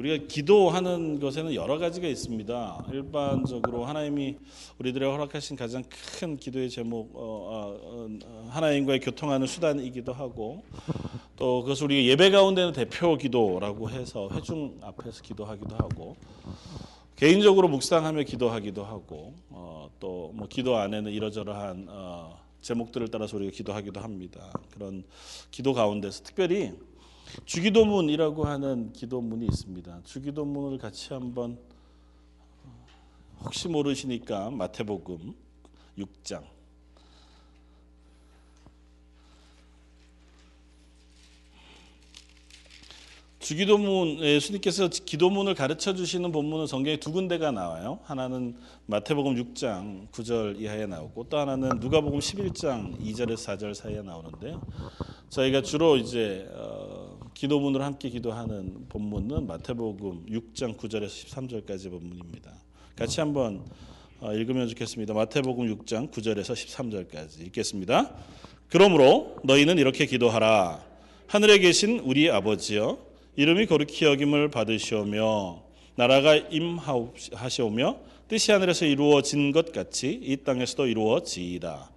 우리가 기도하는 것에는 여러 가지가 있습니다. 일반적으로 하나님이 우리들의 허락하신 가장 큰 기도의 제목 어, 어, 어, 하나님과의 교통하는 수단이기도 하고 또 그것을 우리가 예배 가운데는 대표 기도라고 해서 회중 앞에서 기도하기도 하고 개인적으로 묵상하며 기도하기도 하고 어, 또뭐 기도 안에는 이러저러한 어, 제목들을 따라서 우리가 기도하기도 합니다. 그런 기도 가운데서 특별히 주기도문이라고 하는 기도문이 있습니다. 주기도문을 같이 한번 혹시 모르시니까 마태복음 6장 주기도문 예수님께서 기도문을 가르쳐 주시는 본문은 성경에 두 군데가 나와요. 하나는 마태복음 6장 9절 이하에 나오고 또 하나는 누가복음 11장 2절에서 4절 사이에 나오는데요. 저희가 주로 이제 어, 기도문을 함께 기도하는 본문은 마태복음 6장 9절에서 13절까지 본문입니다. 같이 한번 어, 읽으면 좋겠습니다. 마태복음 6장 9절에서 13절까지 읽겠습니다. 그러므로 너희는 이렇게 기도하라. 하늘에 계신 우리 아버지여 이름이 거룩히 여김을 받으시오며 나라가 임하시오며 뜻이 하늘에서 이루어진 것 같이 이 땅에서도 이루어지이다.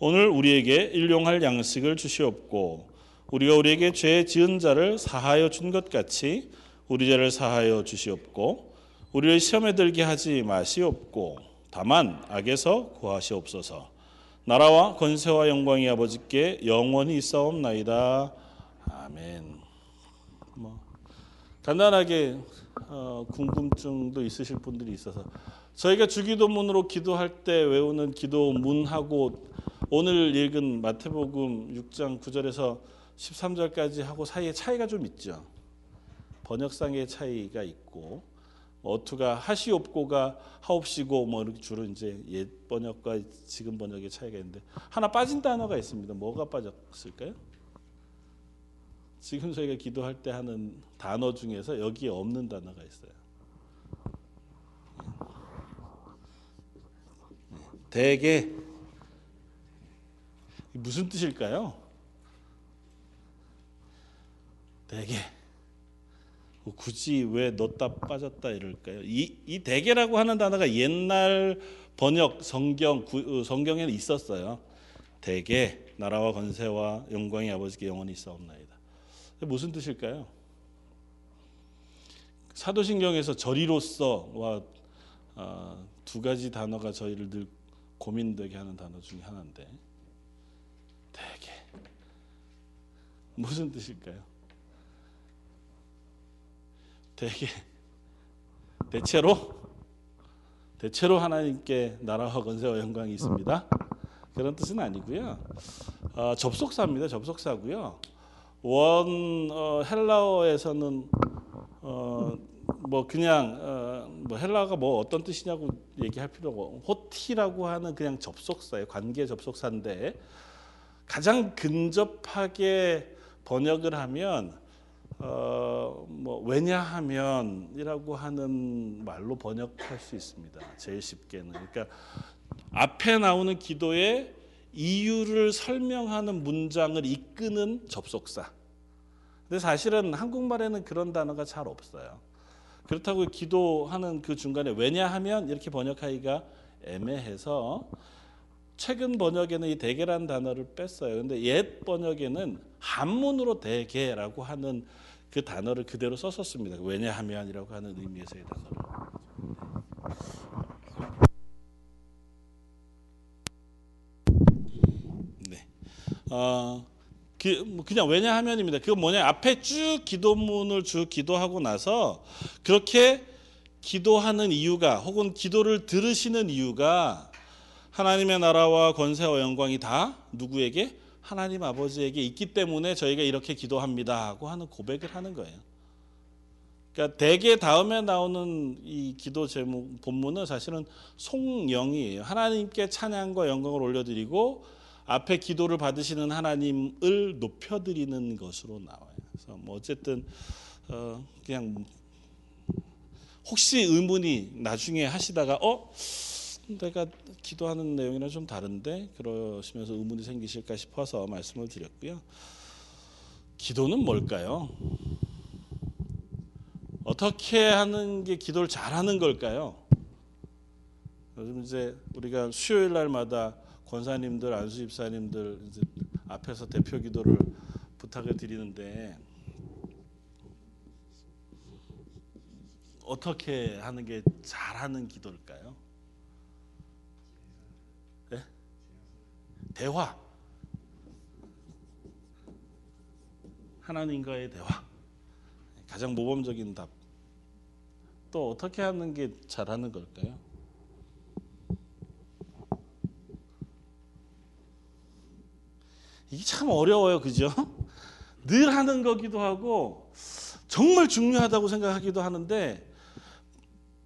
오늘 우리에게 일용할 양식을 주시옵고 우리가 우리에게 죄 지은 자를 사하여 준 것 같이 우리 죄를 사하여 주시옵고 우리를 시험에 들게 하지 마시옵고 다만 악에서 구하시옵소서. 나라와 권세와 영광이 아버지께 영원히 있사옵나이다. 아멘. 뭐 간단하게 어, 궁금증도 있으실 분들이 있어서 저희가 주기도문으로 기도할 때 외우는 기도문하고 오늘 읽은 마태복음 6장 9절에서 13절까지 하고 사이에 차이가 좀 있죠. 번역상의 차이가 있고 뭐 어투가 하시옵고가 하옵시고 뭐 이렇게 주로 이제 옛 번역과 지금 번역의 차이가 있는데 하나 빠진 단어가 있습니다. 뭐가 빠졌을까요? 지금 저희가 기도할 때 하는 단어 중에서 여기에 없는 단어가 있어요. 대개 무슨 뜻일까요? 대개 뭐 굳이 왜 넣었다 빠졌다 이럴까요? 이, 이 대개라고 하는 단어가 옛날 번역 성경 구, 성경에는 있었어요. 대개 나라와 건세와 영광이 아버지께 영원히 있사옵나이다. 무슨 뜻일까요? 사도신경에서 저리로서와 어, 두 가지 단어가 저희를 늘 고민되게 하는 단어 중에 하나인데 대개 무슨 뜻일까요? 대개 대체로 대체로 하나님께 나라와 건세와 영광이 있습니다. 그런 뜻은 아니고요. 어, 접속사입니다. 접속사고요. 원 어, 헬라어에서는 어, 뭐 그냥 어, 뭐 헬라가 뭐 어떤 뜻이냐고 얘기할 필요가 없고 호티라고 하는 그냥 접속사예요. 관계 접속사인데 가장 근접하게 번역을 하면 어, 뭐 왜냐하면이라고 하는 말로 번역할 수 있습니다. 제일 쉽게는 그러니까 앞에 나오는 기도에 이유를 설명하는 문장을 이끄는 접속사. 근데 사실은 한국말에는 그런 단어가 잘 없어요. 그렇다고 기도하는 그 중간에 왜냐하면 이렇게 번역하기가 애매해서 최근 번역에는 이 대개란 단어를 뺐어요. 근데 옛 번역에는 한문으로 대개라고 하는 그 단어를 그대로 썼었습니다. 왜냐하면이라고 하는 의미에서의 단어를. 네. 어, 그, 뭐 그냥 왜냐하면입니다. 그건 뭐냐 앞에 쭉 기도문을 쭉 기도하고 나서 그렇게 기도하는 이유가 혹은 기도를 들으시는 이유가 하나님의 나라와 권세와 영광이 다 누구에게 하나님 아버지에게 있기 때문에 저희가 이렇게 기도합니다 하고 하는 고백을 하는 거예요. 그러니까 대개 다음에 나오는 이 기도 제목 본문은 사실은 송영이에요. 하나님께 찬양과 영광을 올려드리고 앞에 기도를 받으시는 하나님을 높여드리는 것으로 나와요. 그래서 뭐 어쨌든 어 그냥 혹시 의문이 나중에 하시다가 어 내가 기도하는 내용이랑 좀 다른데 그러시면서 의문이 생기실까 싶어서 말씀을 드렸고요. 기도는 뭘까요? 어떻게 하는 게 기도를 잘하는 걸까요? 요즘 이제 우리가 수요일 날마다 권사님들, 안수 집사님들 앞에서 대표 기도를 부탁을 드리는데 어떻게 하는 게 잘하는 기도일까요? 대화. 하나님과의 대화. 가장 모범적인 답. 또 어떻게 하는 게 잘하는 걸까요? 이게 참 어려워요, 그죠? 늘 하는 거기도 하고 정말 중요하다고 생각하기도 하는데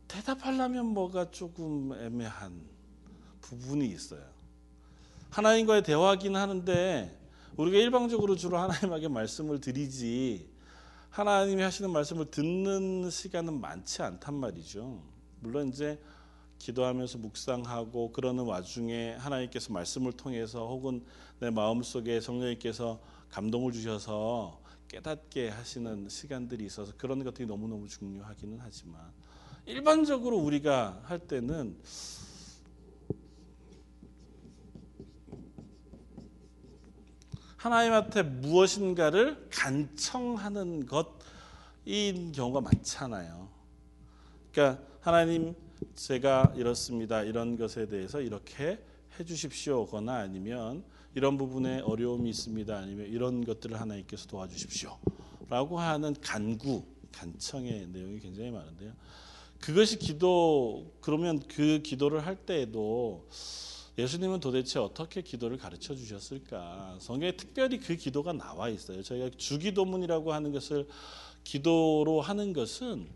대답하려면 뭐가 조금 애매한 부분이 있어요. 하나님과의 대화긴 하는데 우리가 일방적으로 주로 하나님에게 말씀을 드리지 하나님이 하시는 말씀을 듣는 시간은 많지 않단 말이죠. 물론 이제 기도하면서 묵상하고 그러는 와중에 하나님께서 말씀을 통해서 혹은 내 마음속에 성령님께서 감동을 주셔서 깨닫게 하시는 시간들이 있어서 그런 것들이 너무너무 중요하기는 하지만 일반적으로 우리가 할 때는 하나님한테 무엇인가를 간청하는 것인 경우가 많잖아요. 그러니까 하나님 제가 이렇습니다. 이런 것에 대해서 이렇게 해 주십시오거나 아니면 이런 부분에 어려움이 있습니다. 아니면 이런 것들을 하나님께서 도와주십시오. 라고 하는 간구, 간청의 내용이 굉장히 많은데요. 그것이 기도, 그러면 그 기도를 할 때에도 예수님은 도대체 어떻게 기도를 가르쳐 주셨을까? 성경에 특별히 그 기도가 나와 있어요. 저희가 주기도문이라고 하는 것을 기도로 하는 것은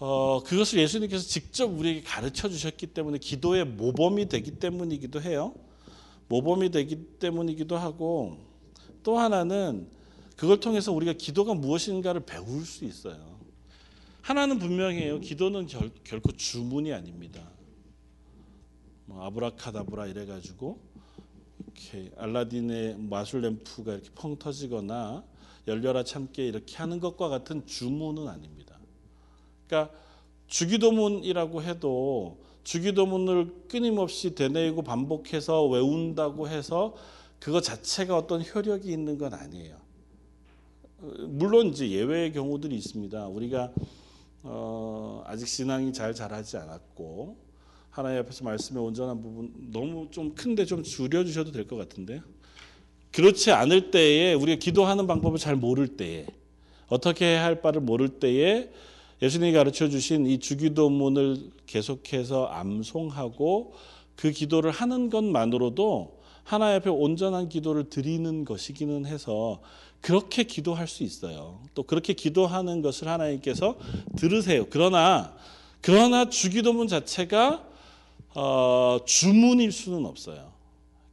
어, 그것을 예수님께서 직접 우리에게 가르쳐 주셨기 때문에 기도의 모범이 되기 때문이기도 해요. 모범이 되기 때문이기도 하고 또 하나는 그걸 통해서 우리가 기도가 무엇인가를 배울 수 있어요. 하나는 분명해요. 기도는 결, 결코 주문이 아닙니다. 뭐 아브라카다브라 이래가지고 이렇게 알라딘의 마술 램프가 이렇게 펑 터지거나 열려라 참깨 이렇게 하는 것과 같은 주문은 아닙니다. 그러니까 주기도문이라고 해도 주기도문을 끊임없이 되뇌이고 반복해서 외운다고 해서 그거 자체가 어떤 효력이 있는 건 아니에요. 물론 이제 예외의 경우들이 있습니다. 우리가 어, 아직 신앙이 잘 자라지 않았고 하나님 앞에서 말씀의 온전한 부분 너무 좀 큰데 좀 줄여 주셔도 될 것 같은데요. 그렇지 않을 때에 우리가 기도하는 방법을 잘 모를 때에 어떻게 해야 할 바를 모를 때에 예수님이 가르쳐 주신 이 주기도문을 계속해서 암송하고 그 기도를 하는 것만으로도 하나님 앞에 온전한 기도를 드리는 것이기는 해서 그렇게 기도할 수 있어요. 또 그렇게 기도하는 것을 하나님께서 들으세요. 그러나 그러나 주기도문 자체가 어, 주문일 수는 없어요.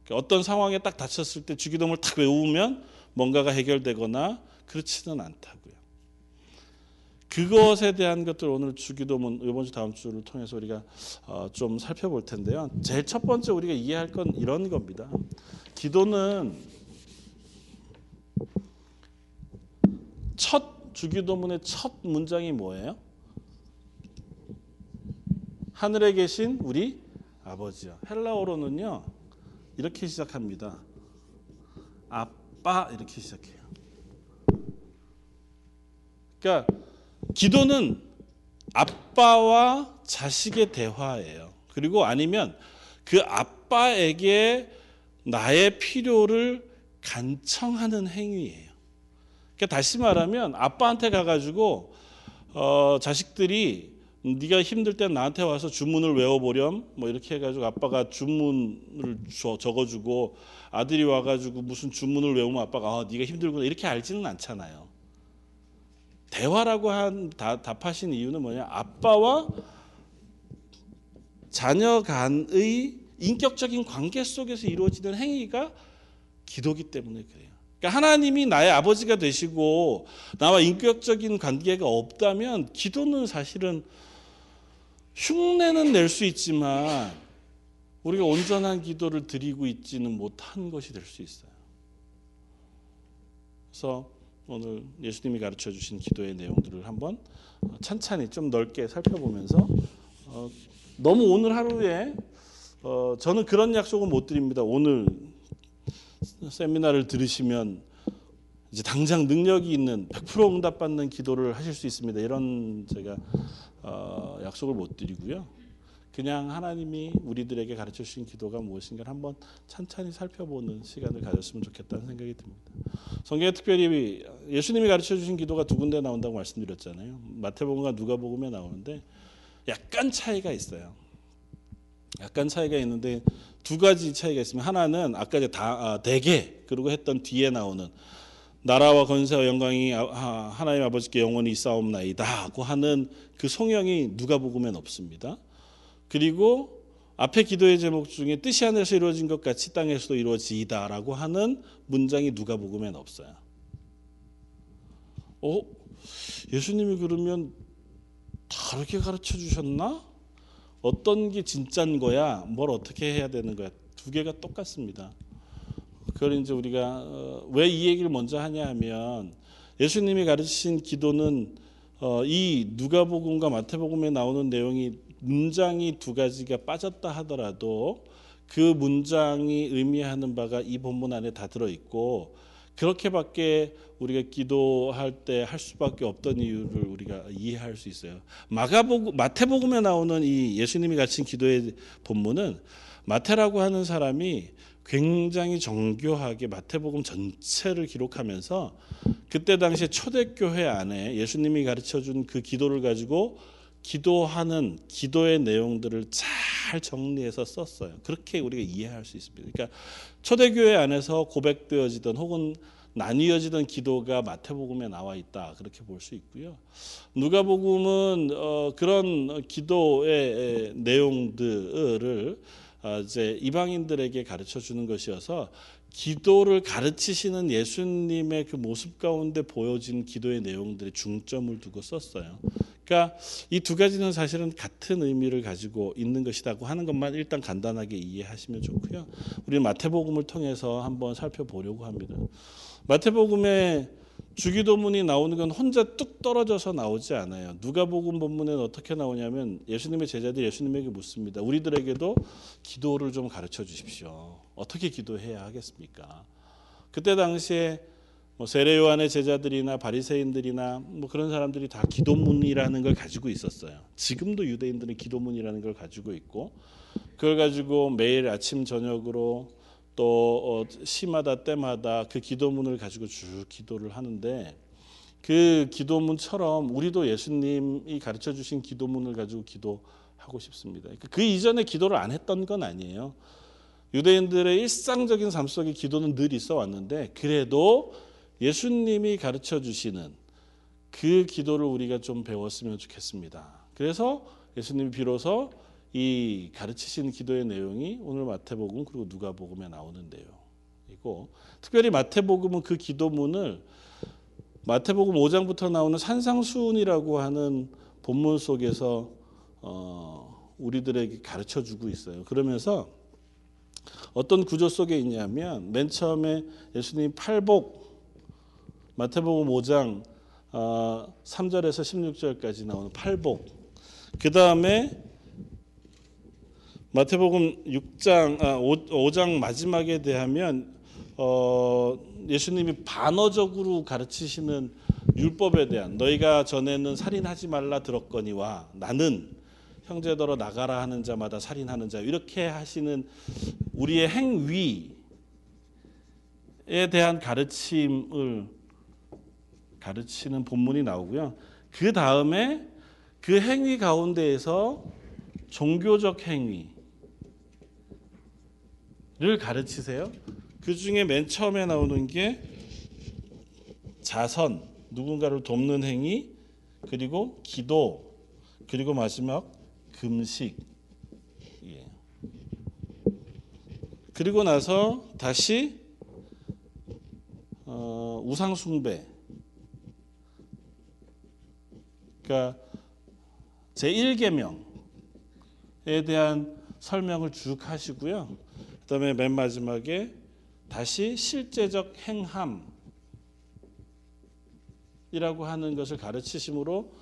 그러니까 어떤 상황에 딱 닥쳤을 때 주기도문을 탁 외우면 뭔가가 해결되거나 그렇지는 않다고요. 그것에 대한 것들 오늘 주기도문 이번 주 다음 주를 통해서 우리가 어, 좀 살펴볼 텐데요. 제일 첫 번째 우리가 이해할 건 이런 겁니다. 기도는 첫 주기도문의 첫 문장이 뭐예요? 하늘에 계신 우리 아버지요. 헬라어로는요 이렇게 시작합니다. 아빠 이렇게 시작해요. 그러니까 기도는 아빠와 자식의 대화예요. 그리고 아니면 그 아빠에게 나의 필요를 간청하는 행위예요. 그러니까 다시 말하면 아빠한테 가가지고 어, 자식들이 네가 힘들 때 나한테 와서 주문을 외워보렴 뭐 이렇게 해가지고 아빠가 주문을 적어주고 아들이 와가지고 무슨 주문을 외우면 아빠가 아, 네가 힘들구나 이렇게 알지는 않잖아요. 대화라고 한 다, 답하신 이유는 뭐냐? 아빠와 자녀 간의 인격적인 관계 속에서 이루어지는 행위가 기도기 때문에 그래요. 그러니까 하나님이 나의 아버지가 되시고 나와 인격적인 관계가 없다면 기도는 사실은 흉내는 낼 수 있지만 우리가 온전한 기도를 드리고 있지는 못한 것이 될 수 있어요. 그래서 오늘 예수님이 가르쳐 주신 기도의 내용들을 한번 어, 찬찬히 좀 넓게 살펴보면서 어, 너무 오늘 하루에 어, 저는 그런 약속은 못 드립니다. 오늘 세미나를 들으시면 이제 당장 능력이 있는 100% 응답받는 기도를 하실 수 있습니다. 이런 제가 어, 약속을 못 드리고요. 그냥 하나님이 우리들에게 가르쳐 주신 기도가 무엇인가를 한번 찬찬히 살펴보는 시간을 가졌으면 좋겠다는 생각이 듭니다. 성경에 특별히 예수님이 가르쳐 주신 기도가 두 군데 나온다고 말씀드렸잖아요. 마태복음과 누가복음에 나오는데 약간 차이가 있어요. 약간 차이가 있는데 두 가지 차이가 있으면 하나는 아까 이제 다 아, 대개 그리고 했던 뒤에 나오는 나라와 권세와 영광이 아, 아, 하나님 아버지께 영원히 있사옵나이다고 하는 그 성령이 누가복음엔 없습니다. 그리고 앞에 기도의 제목 중에 뜻이 하늘에서 이루어진 것 같이 땅에서도 이루어지이다라고 하는 문장이 누가복음엔 없어요. 어? 예수님이 그러면 다르게 가르쳐 주셨나? 어떤 게 진짜인 거야? 뭘 어떻게 해야 되는 거야? 두 개가 똑같습니다. 그걸 이제 우리가 어, 왜이 얘기를 먼저 하냐 하면 예수님이 가르치신 기도는 어, 이 누가복음과 마태복음에 나오는 내용이 문장이 두 가지가 빠졌다 하더라도 그 문장이 의미하는 바가 이 본문 안에 다 들어 있고 그렇게밖에 우리가 기도할 때 할 수밖에 없던 이유를 우리가 이해할 수 있어요. 마가복음 마태복음에 나오는 이 예수님이 가르친 기도의 본문은 마태라고 하는 사람이 굉장히 정교하게 마태복음 전체를 기록하면서 그때 당시에 초대교회 안에 예수님이 가르쳐 준 그 기도를 가지고 기도하는 기도의 내용들을 잘 정리해서 썼어요. 그렇게 우리가 이해할 수 있습니다. 그러니까 초대교회 안에서 고백되어지던 혹은 나뉘어지던 기도가 마태복음에 나와 있다 그렇게 볼 수 있고요. 누가복음은 어, 그런 기도의 내용들을 어, 이제 이방인들에게 가르쳐 주는 것이어서 기도를 가르치시는 예수님의 그 모습 가운데 보여진 기도의 내용들에 중점을 두고 썼어요. 그러니까 이 두 가지는 사실은 같은 의미를 가지고 있는 것이라고 하는 것만 일단 간단하게 이해하시면 좋고요. 우리는 마태복음을 통해서 한번 살펴보려고 합니다. 마태복음에 주기도문이 나오는 건 혼자 뚝 떨어져서 나오지 않아요. 누가복음 본문에는 어떻게 나오냐면 예수님의 제자들이 예수님에게 묻습니다. 우리들에게도 기도를 좀 가르쳐 주십시오. 어떻게 기도해야 하겠습니까? 그때 당시에 뭐 세례 요한의 제자들이나 바리새인들이나 뭐 그런 사람들이 다 기도문이라는 걸 가지고 있었어요. 지금도 유대인들은 기도문이라는 걸 가지고 있고 그걸 가지고 매일 아침 저녁으로 또 어, 시마다 때마다 그 기도문을 가지고 쭉 기도를 하는데 그 기도문처럼 우리도 예수님이 가르쳐 주신 기도문을 가지고 기도하고 싶습니다. 그 이전에 기도를 안 했던 건 아니에요. 유대인들의 일상적인 삶 속에 기도는 늘 있어 왔는데 그래도 예수님이 가르쳐 주시는 그 기도를 우리가 좀 배웠으면 좋겠습니다. 그래서 예수님이 비로소 이 가르치신 기도의 내용이 오늘 마태복음 그리고 누가복음에 나오는 내용이고 특별히 마태복음은 그 기도문을 마태복음 5장부터 나오는 산상수훈이라고 하는 본문 속에서 어, 우리들에게 가르쳐 주고 있어요. 그러면서 어떤 구조 속에 있냐면 맨 처음에 예수님 팔복 마태복음 5장 어, 3절에서 16절까지 나오는 팔복 그 다음에 마태복음 6장 아, 5, 장 마지막에 대하면 어, 예수님이 반어적으로 가르치시는 율법에 대한 너희가 전에는 살인하지 말라 들었거니와 나는 형제더러 나가라 하는 자마다 살인하는 자 이렇게 하시는 우리의 행위에 대한 가르침을 가르치는 본문이 나오고요. 그 다음에 그 행위 가운데에서 종교적 행위 를 가르치세요. 그 중에 맨 처음에 나오는 게 자선, 누군가를 돕는 행위, 그리고 기도, 그리고 마지막 금식. 예. 그리고 나서 다시 어, 우상 숭배. 그러니까 제 1계명에 대한 설명을 쭉 하시고요. 그다음에 맨 마지막에 다시 실제적 행함에 이라고 하는 것을 가르치심으로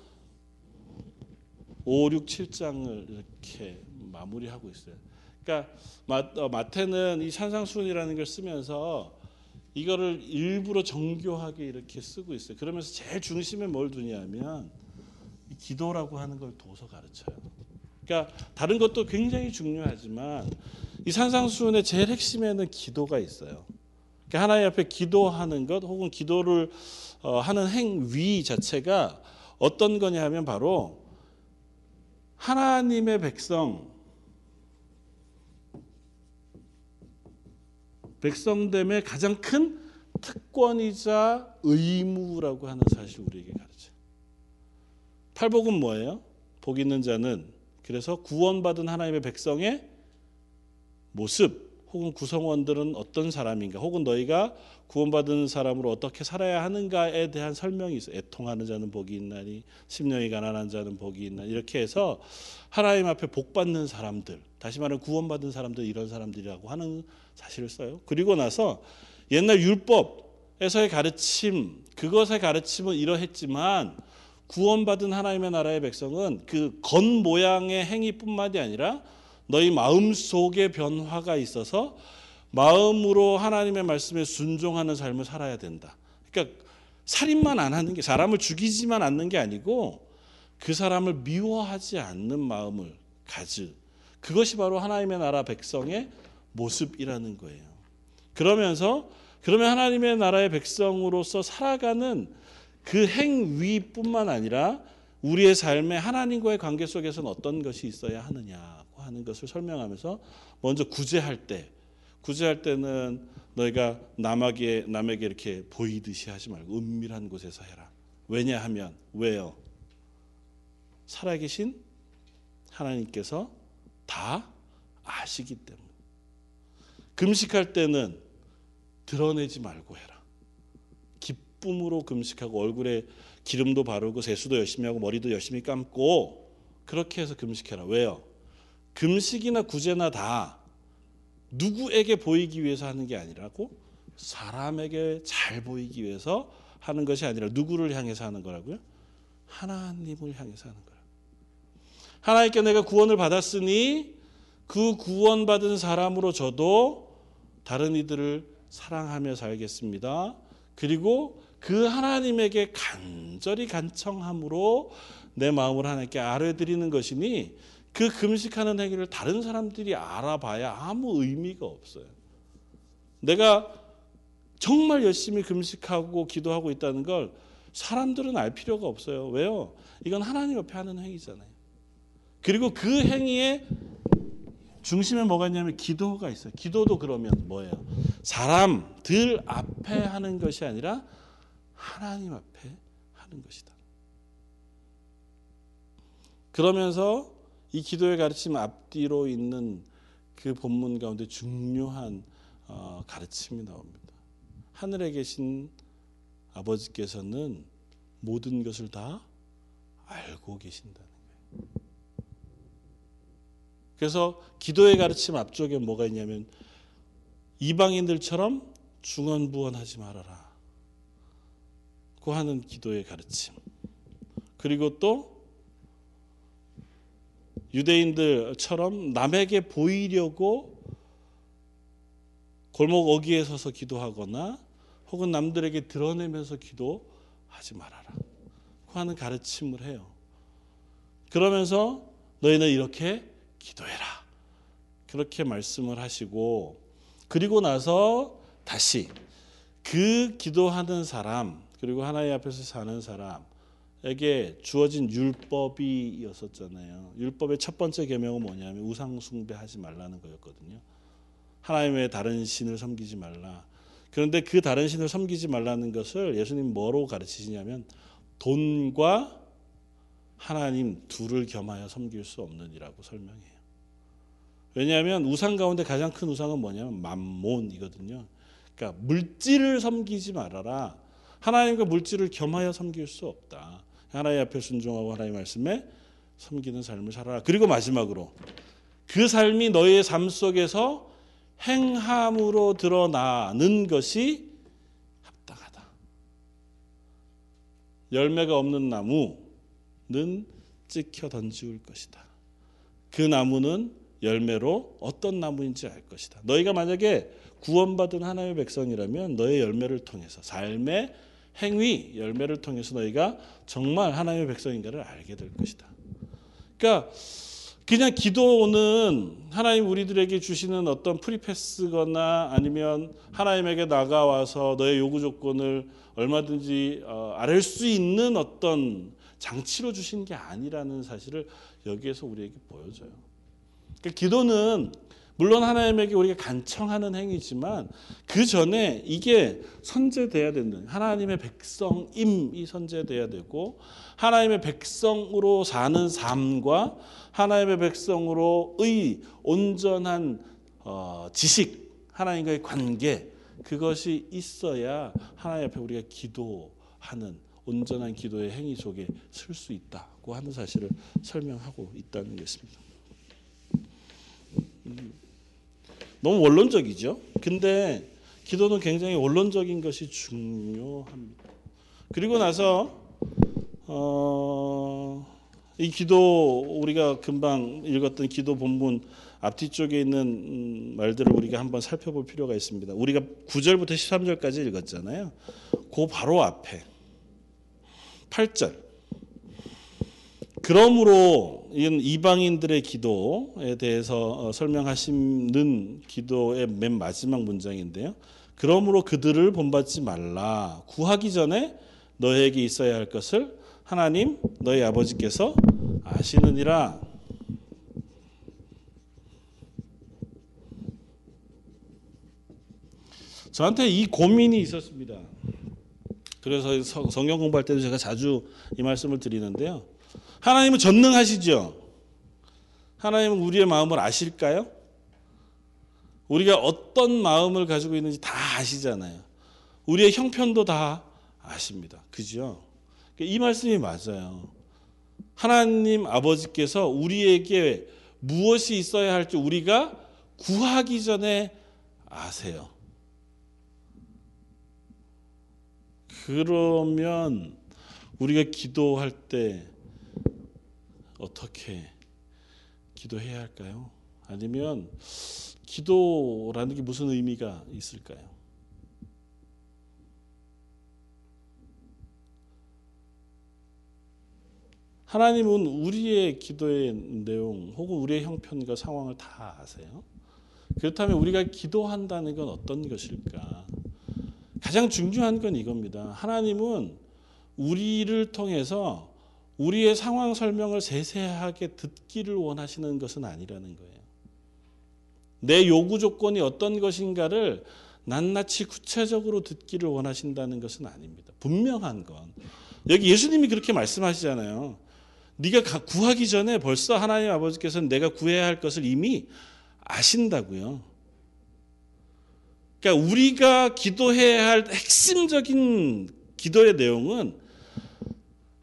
5, 6, 7장을 이렇게 마무리하고 있어요. 그러니까 마, 어, 마태는 이 산상수훈이라는 걸 쓰면서 이거를 일부러 정교하게 이렇게 쓰고 있어요. 그러면서 제일 중심에 뭘 두냐면 이 기도라고 하는 걸 둬서 가르쳐요. 그러니까 다른 것도 굉장히 중요하지만 이 산상수훈의 제일 핵심에는 기도가 있어요. 그러니까 하나님 앞에 기도하는 것 혹은 기도를 어, 하는 행위 자체가 어떤 거냐 하면 바로 하나님의 백성 백성됨의 가장 큰 특권이자 의무라고 하는 사실 우리에게 가르쳐. 팔복은 뭐예요? 복 있는 자는 그래서 구원받은 하나님의 백성의 모습 혹은 구성원들은 어떤 사람인가 혹은 너희가 구원받은 사람으로 어떻게 살아야 하는가에 대한 설명이 있어요. 애통하는 자는 복이 있나니 심령이 가난한 자는 복이 있나니 이렇게 해서 하나님 앞에 복 받는 사람들 다시 말하면 구원받은 사람들 이런 사람들이라고 하는 사실을 써요. 그리고 나서 옛날 율법에서의 가르침 그것의 가르침은 이러했지만 구원받은 하나님의 나라의 백성은 그 겉 모양의 행위뿐만이 아니라 너희 마음 속에 변화가 있어서 마음으로 하나님의 말씀에 순종하는 삶을 살아야 된다. 그러니까 살인만 안 하는 게 사람을 죽이지만 않는 게 아니고 그 사람을 미워하지 않는 마음을 가지. 그것이 바로 하나님의 나라 백성의 모습이라는 거예요. 그러면서 그러면 하나님의 나라의 백성으로서 살아가는 그 행위뿐만 아니라 우리의 삶에 하나님과의 관계 속에서는 어떤 것이 있어야 하느냐고 하는 것을 설명하면서 먼저 구제할 때 구제할 때는 너희가 남에게 남에게 이렇게 보이듯이 하지 말고 은밀한 곳에서 해라. 왜냐하면 왜요? 살아계신 하나님께서 다 아시기 때문에. 금식할 때는 드러내지 말고 해라. 기쁨으로 금식하고 얼굴에 기름도 바르고 세수도 열심히 하고 머리도 열심히 감고 그렇게 해서 금식해라. 왜요? 금식이나 구제나 다 누구에게 보이기 위해서 하는 게 아니라고 사람에게 잘 보이기 위해서 하는 것이 아니라 누구를 향해서 하는 거라고요? 하나님을 향해서 하는 거라. 하나님께 내가 구원을 받았으니 그 구원받은 사람으로 저도 다른 이들을 사랑하며 살겠습니다. 그리고 그 하나님에게 간절히 간청함으로 내 마음을 하나님께 아뢰드리는 것이니 그 금식하는 행위를 다른 사람들이 알아봐야 아무 의미가 없어요. 내가 정말 열심히 금식하고 기도하고 있다는 걸 사람들은 알 필요가 없어요. 왜요? 이건 하나님 옆에 하는 행위잖아요. 그리고 그 행위에 중심에 뭐가 있냐면 기도가 있어요. 기도도 그러면 뭐예요? 사람들 앞에 하는 것이 아니라 하나님 앞에 하는 것이다. 그러면서 이 기도의 가르침 앞뒤로 있는 그 본문 가운데 중요한 어, 가르침이 나옵니다. 하늘에 계신 아버지께서는 모든 것을 다 알고 계신다는 거예요. 그래서 기도의 가르침 앞쪽에 뭐가 있냐면 이방인들처럼 중언부언하지 말아라. 고 하는 기도의 가르침. 그리고 또 유대인들처럼 남에게 보이려고 골목 어귀에 서서 기도하거나 혹은 남들에게 드러내면서 기도하지 말아라. 고 하는 가르침을 해요. 그러면서 너희는 이렇게 기도해라. 그렇게 말씀을 하시고 그리고 나서 다시 그 기도하는 사람 그리고 하나님 앞에서 사는 사람 에게 주어진 율법이었었잖아요. 율법의 첫 번째 계명은 뭐냐면 우상 숭배하지 말라는 거였거든요. 하나님의 다른 신을 섬기지 말라. 그런데 그 다른 신을 섬기지 말라는 것을 예수님 뭐로 가르치시냐면 돈과 하나님 둘을 겸하여 섬길 수 없느니라고 설명해요. 왜냐하면 우상 가운데 가장 큰 우상은 뭐냐면 만몬이거든요. 그러니까 물질을 섬기지 말아라. 하나님과 물질을 겸하여 섬길 수 없다. 하나님 앞에 순종하고 하나님 말씀에 섬기는 삶을 살아라. 그리고 마지막으로 그 삶이 너의 삶 속에서 행함으로 드러나는 것이 합당하다. 열매가 없는 나무는 찍혀 던지울 것이다. 그 나무는 열매로 어떤 나무인지 알 것이다. 너희가 만약에 구원받은 하나님의 백성이라면 너의 열매를 통해서 삶의 행위 열매를 통해서 너희가 정말 하나님의 백성인가를 알게 될 것이다. 그러니까 그냥 기도는 하나님 우리들에게 주시는 어떤 프리패스거나 아니면 하나님에게 나가와서 너의 요구 조건을 얼마든지 어, 아랠 수 있는 어떤 장치로 주신 게 아니라는 사실을 여기에서 우리에게 보여줘요. 그러니까 기도는 물론 하나님에게 우리가 간청하는 행위지만 그 전에 이게 선제돼야 되는 하나님의 백성임이 선제돼야 되고 하나님의 백성으로 사는 삶과 하나님의 백성으로의 온전한 어, 지식 하나님과의 관계 그것이 있어야 하나님 앞에 우리가 기도하는 온전한 기도의 행위 속에 쓸수 있다고 하는 사실을 설명하고 있다는 것입니다. 음, 너무 원론적이죠. 근데 기도는 굉장히 원론적인 것이 중요합니다. 그리고 나서 어, 이 기도 우리가 금방 읽었던 기도 본문 앞뒤 쪽에 있는 음, 말들을 우리가 한번 살펴볼 필요가 있습니다. 우리가 9절부터 13절까지 읽었잖아요. 그 바로 앞에 8절. 그러므로 이방인들의 기도에 대해서 어, 설명하시는 기도의 맨 마지막 문장인데요. 그러므로 그들을 본받지 말라. 구하기 전에 너에게 있어야 할 것을 하나님 너희 아버지께서 아시느니라. 저한테 이 고민이 있었습니다. 그래서 성경 공부할 때도 제가 자주 이 말씀을 드리는데요. 하나님은 전능하시죠. 하나님은 우리의 마음을 아실까요? 우리가 어떤 마음을 가지고 있는지 다 아시잖아요. 우리의 형편도 다 아십니다. 그죠? 이 말씀이 맞아요. 하나님 아버지께서 우리에게 무엇이 있어야 할지 우리가 구하기 전에 아세요. 그러면 우리가 기도할 때 어떻게 기도해야 할까요? 아니면 기도라는 게 무슨 의미가 있을까요? 하나님은 우리의 기도의 내용 혹은 우리의 형편과 상황을 다 아세요. 그렇다면 우리가 기도한다는 건 어떤 것일까? 가장 중요한 건 이겁니다. 하나님은 우리를 통해서 우리의 상황 설명을 세세하게 듣기를 원하시는 것은 아니라는 거예요. 내 요구 조건이 어떤 것인가를 낱낱이 구체적으로 듣기를 원하신다는 것은 아닙니다. 분명한 건 여기 예수님이 그렇게 말씀하시잖아요. 네가 구하기 전에 벌써 하나님 아버지께서는 내가 구해야 할 것을 이미 아신다고요. 그러니까 우리가 기도해야 할 핵심적인 기도의 내용은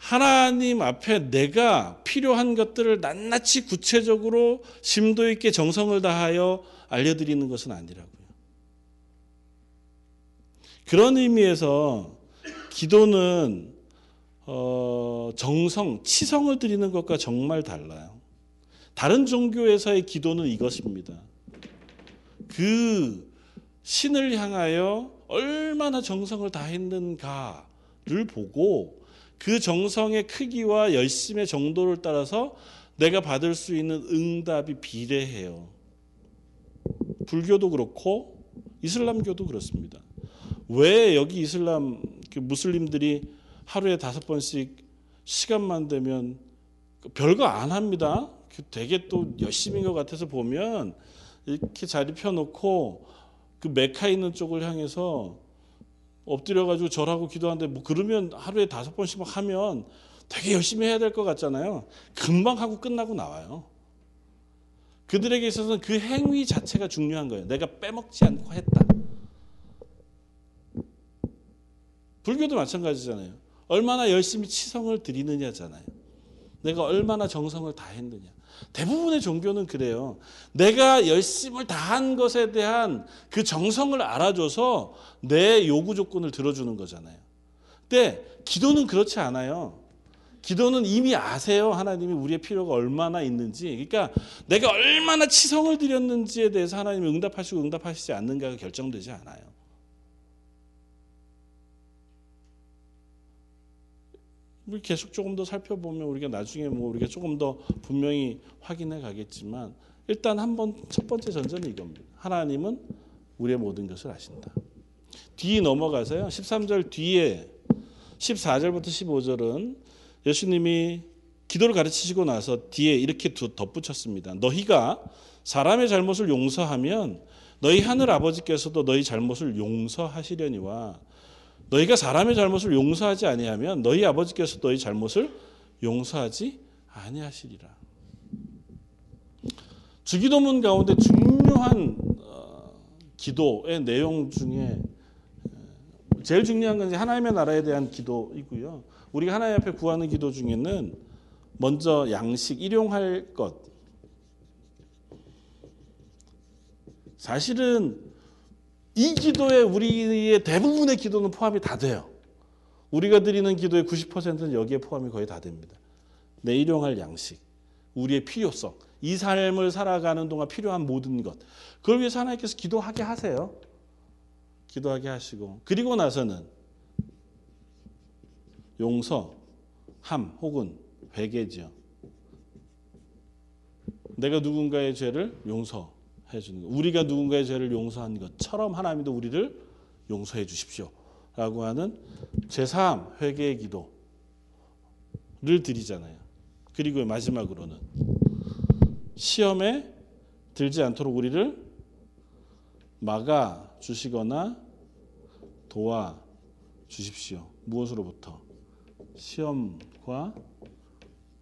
하나님 앞에 내가 필요한 것들을 낱낱이 구체적으로 심도 있게 정성을 다하여 알려드리는 것은 아니라고요. 그런 의미에서 기도는 어, 정성, 치성을 드리는 것과 정말 달라요. 다른 종교에서의 기도는 이것입니다. 그 신을 향하여 얼마나 정성을 다했는가를 보고 그 정성의 크기와 열심의 정도를 따라서 내가 받을 수 있는 응답이 비례해요. 불교도 그렇고 이슬람교도 그렇습니다. 왜 여기 이슬람 그 무슬림들이 하루에 다섯 번씩 시간만 되면 별거 안 합니다. 그 되게 또 열심인 것 같아서 보면 이렇게 자리 펴놓고 그 메카 있는 쪽을 향해서 엎드려 가지고 절하고 기도하는데 뭐 그러면 하루에 다섯 번씩 막 하면 되게 열심히 해야 될 것 같잖아요. 금방 하고 끝나고 나와요. 그들에게 있어서는 그 행위 자체가 중요한 거예요. 내가 빼먹지 않고 했다. 불교도 마찬가지잖아요. 얼마나 열심히 치성을 드리느냐잖아요. 내가 얼마나 정성을 다했느냐. 대부분의 종교는 그래요. 내가 열심을 다한 것에 대한 그 정성을 알아줘서 내 요구 조건을 들어주는 거잖아요. 근데 기도는 그렇지 않아요. 기도는 이미 아세요. 하나님이 우리의 필요가 얼마나 있는지. 그러니까 내가 얼마나 치성을 드렸는지에 대해서 하나님이 응답하시고 응답하시지 않는가가 결정되지 않아요. 계속 조금 더 살펴보면 우리가 나중에 뭐 우리가 조금 더 분명히 확인해 가겠지만 일단 한 번 첫 번째 전제는 이겁니다. 하나님은 우리의 모든 것을 아신다. 뒤 넘어가서요. 13절 뒤에 14절부터 15절은 예수님이 기도를 가르치시고 나서 뒤에 이렇게 덧붙였습니다. 너희가 사람의 잘못을 용서하면 너희 하늘 아버지께서도 너희 잘못을 용서하시려니와 너희가 사람의 잘못을 용서하지 아니하면 너희 아버지께서 너희 잘못을 용서하지 아니하시리라. 주기도문 가운데 중요한 어, 기도의 내용 중에 어, 제일 중요한 건 하나님의 나라에 대한 기도이고요. 우리가 하나님 앞에 구하는 기도 중에는 먼저 양식 일용할 것 사실은 이 기도에 우리의 대부분의 기도는 포함이 다 돼요. 우리가 드리는 기도의 90%는 여기에 포함이 거의 다 됩니다. 내 일용할 양식, 우리의 필요성, 이 삶을 살아가는 동안 필요한 모든 것. 그걸 위해서 하나님께서 기도하게 하세요. 기도하게 하시고 그리고 나서는 용서, 함 혹은 회개죠. 내가 누군가의 죄를 용서 해 주는 것. 우리가 누군가의 죄를 용서한 것처럼 하나님도 우리를 용서해 주십시오. 라고 하는 제3 회개의 기도를 드리잖아요. 그리고 마지막으로는 시험에 들지 않도록 우리를 막아 주시거나 도와 주십시오. 무엇으로부터? 시험과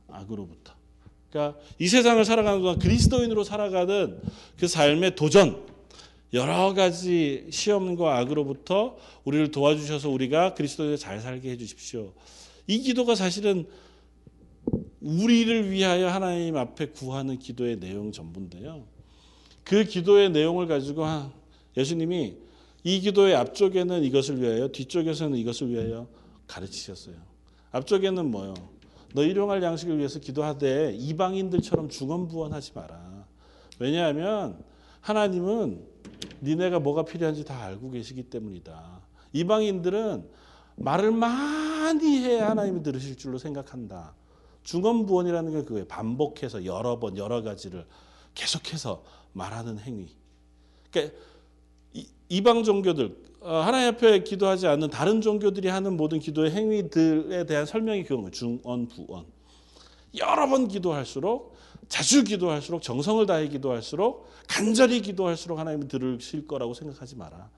악으로부터. 그러니까 이 세상을 살아가는 동안 그리스도인으로 살아가는 그 삶의 도전 여러 가지 시험과 악으로부터 우리를 도와주셔서 우리가 그리스도인을 잘 살게 해 주십시오. 이 기도가 사실은 우리를 위하여 하나님 앞에 구하는 기도의 내용 전부인데요. 그 기도의 내용을 가지고 예수님이 이 기도의 앞쪽에는 이것을 위하여 뒤쪽에서는 이것을 위하여 가르치셨어요. 앞쪽에는 뭐요? 너 일용할 양식을 위해서 기도하되 이방인들처럼 중언부언하지 마라. 왜냐하면 하나님은 니네가 뭐가 필요한지 다 알고 계시기 때문이다. 이방인들은 말을 많이 해야 하나님이 들으실 줄로 생각한다. 중언부언이라는 게 그거예요. 반복해서 여러 번 여러 가지를 계속해서 말하는 행위. 그러니까 이방 종교들 어, 하나님 앞에 기도하지 않는 다른 종교들이 하는 모든 기도의 행위들에 대한 설명이 거예요. 중언, 부언. 여러 번 기도할수록 자주 기도할수록 정성을 다해 기도할수록 간절히 기도할수록 하나님이 들으실 거라고 생각하지 마라.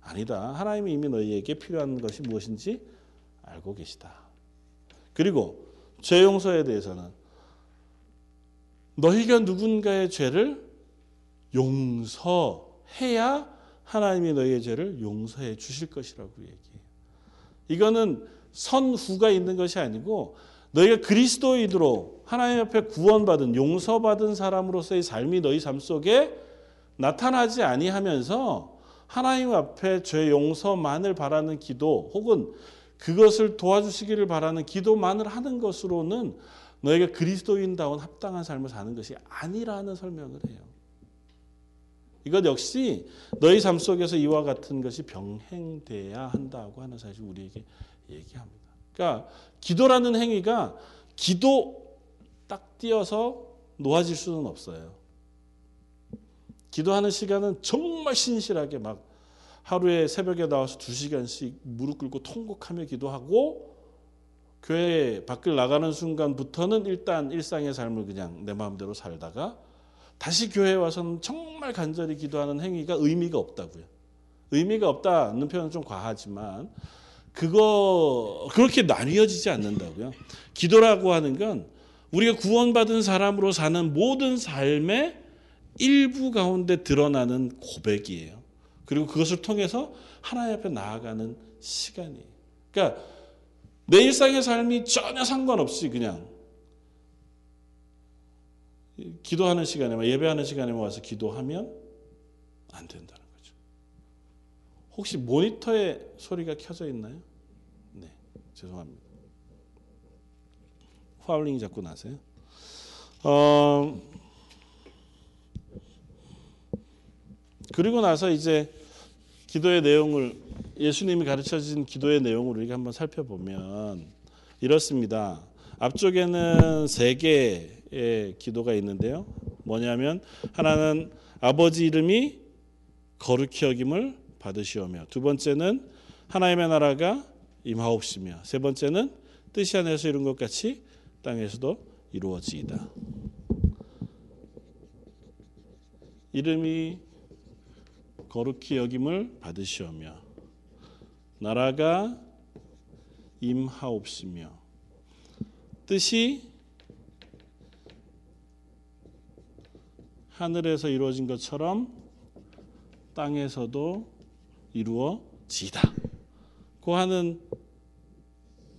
아니다. 하나님이 이미 너희에게 필요한 것이 무엇인지 알고 계시다. 그리고 죄 용서에 대해서는 너희가 누군가의 죄를 용서해야 하나님이 너희의 죄를 용서해 주실 것이라고 얘기해요. 이거는 선후가 있는 것이 아니고 너희가 그리스도인으로 하나님 앞에 구원받은 용서받은 사람으로서의 삶이 너희 삶 속에 나타나지 아니하면서 하나님 앞에 죄 용서만을 바라는 기도 혹은 그것을 도와주시기를 바라는 기도만을 하는 것으로는 너희가 그리스도인다운 합당한 삶을 사는 것이 아니라는 설명을 해요. 이것 역시 너희 삶 속에서 이와 같은 것이 병행돼야 한다고 하는 사실 우리에게 얘기합니다. 그러니까 기도라는 행위가 기도 딱 띄어서 놓아질 수는 없어요. 기도하는 시간은 정말 신실하게 막 하루에 새벽에 나와서 두 시간씩 무릎 꿇고 통곡하며 기도하고 교회 밖을 나가는 순간부터는 일단 일상의 삶을 그냥 내 마음대로 살다가 다시 교회에 와서는 정말 간절히 기도하는 행위가 의미가 없다고요. 의미가 없다는 표현은 좀 과하지만 그거 그렇게 나뉘어지지 않는다고요. 기도라고 하는 건 우리가 구원받은 사람으로 사는 모든 삶의 일부 가운데 드러나는 고백이에요. 그리고 그것을 통해서 하나님 앞에 나아가는 시간이에요. 그러니까 내 일상의 삶이 전혀 상관없이 그냥 기도하는 시간에 예배하는 시간에 와서 기도하면 안 된다는 거죠. 혹시 모니터에 소리가 켜져 있나요? 네. 죄송합니다. 파울링 자꾸 나세요. 어, 그리고 나서 이제 기도의 내용을 예수님이 가르쳐 주신 기도의 내용을 우리가 한번 살펴보면 이렇습니다. 앞쪽에는 세 개 의 기도가 있는데요. 뭐냐면 하나는 아버지 이름이 거룩히 여김을 받으시오며 두 번째는 하나님의 나라가 임하옵시며 세 번째는 뜻이 하늘에서 이룬 것 같이 땅에서도 이루어지이다. 이름이 거룩히 여김을 받으시오며 나라가 임하옵시며 뜻이 하늘에서 이루어진 것처럼 땅에서도 이루어지다. 그 하는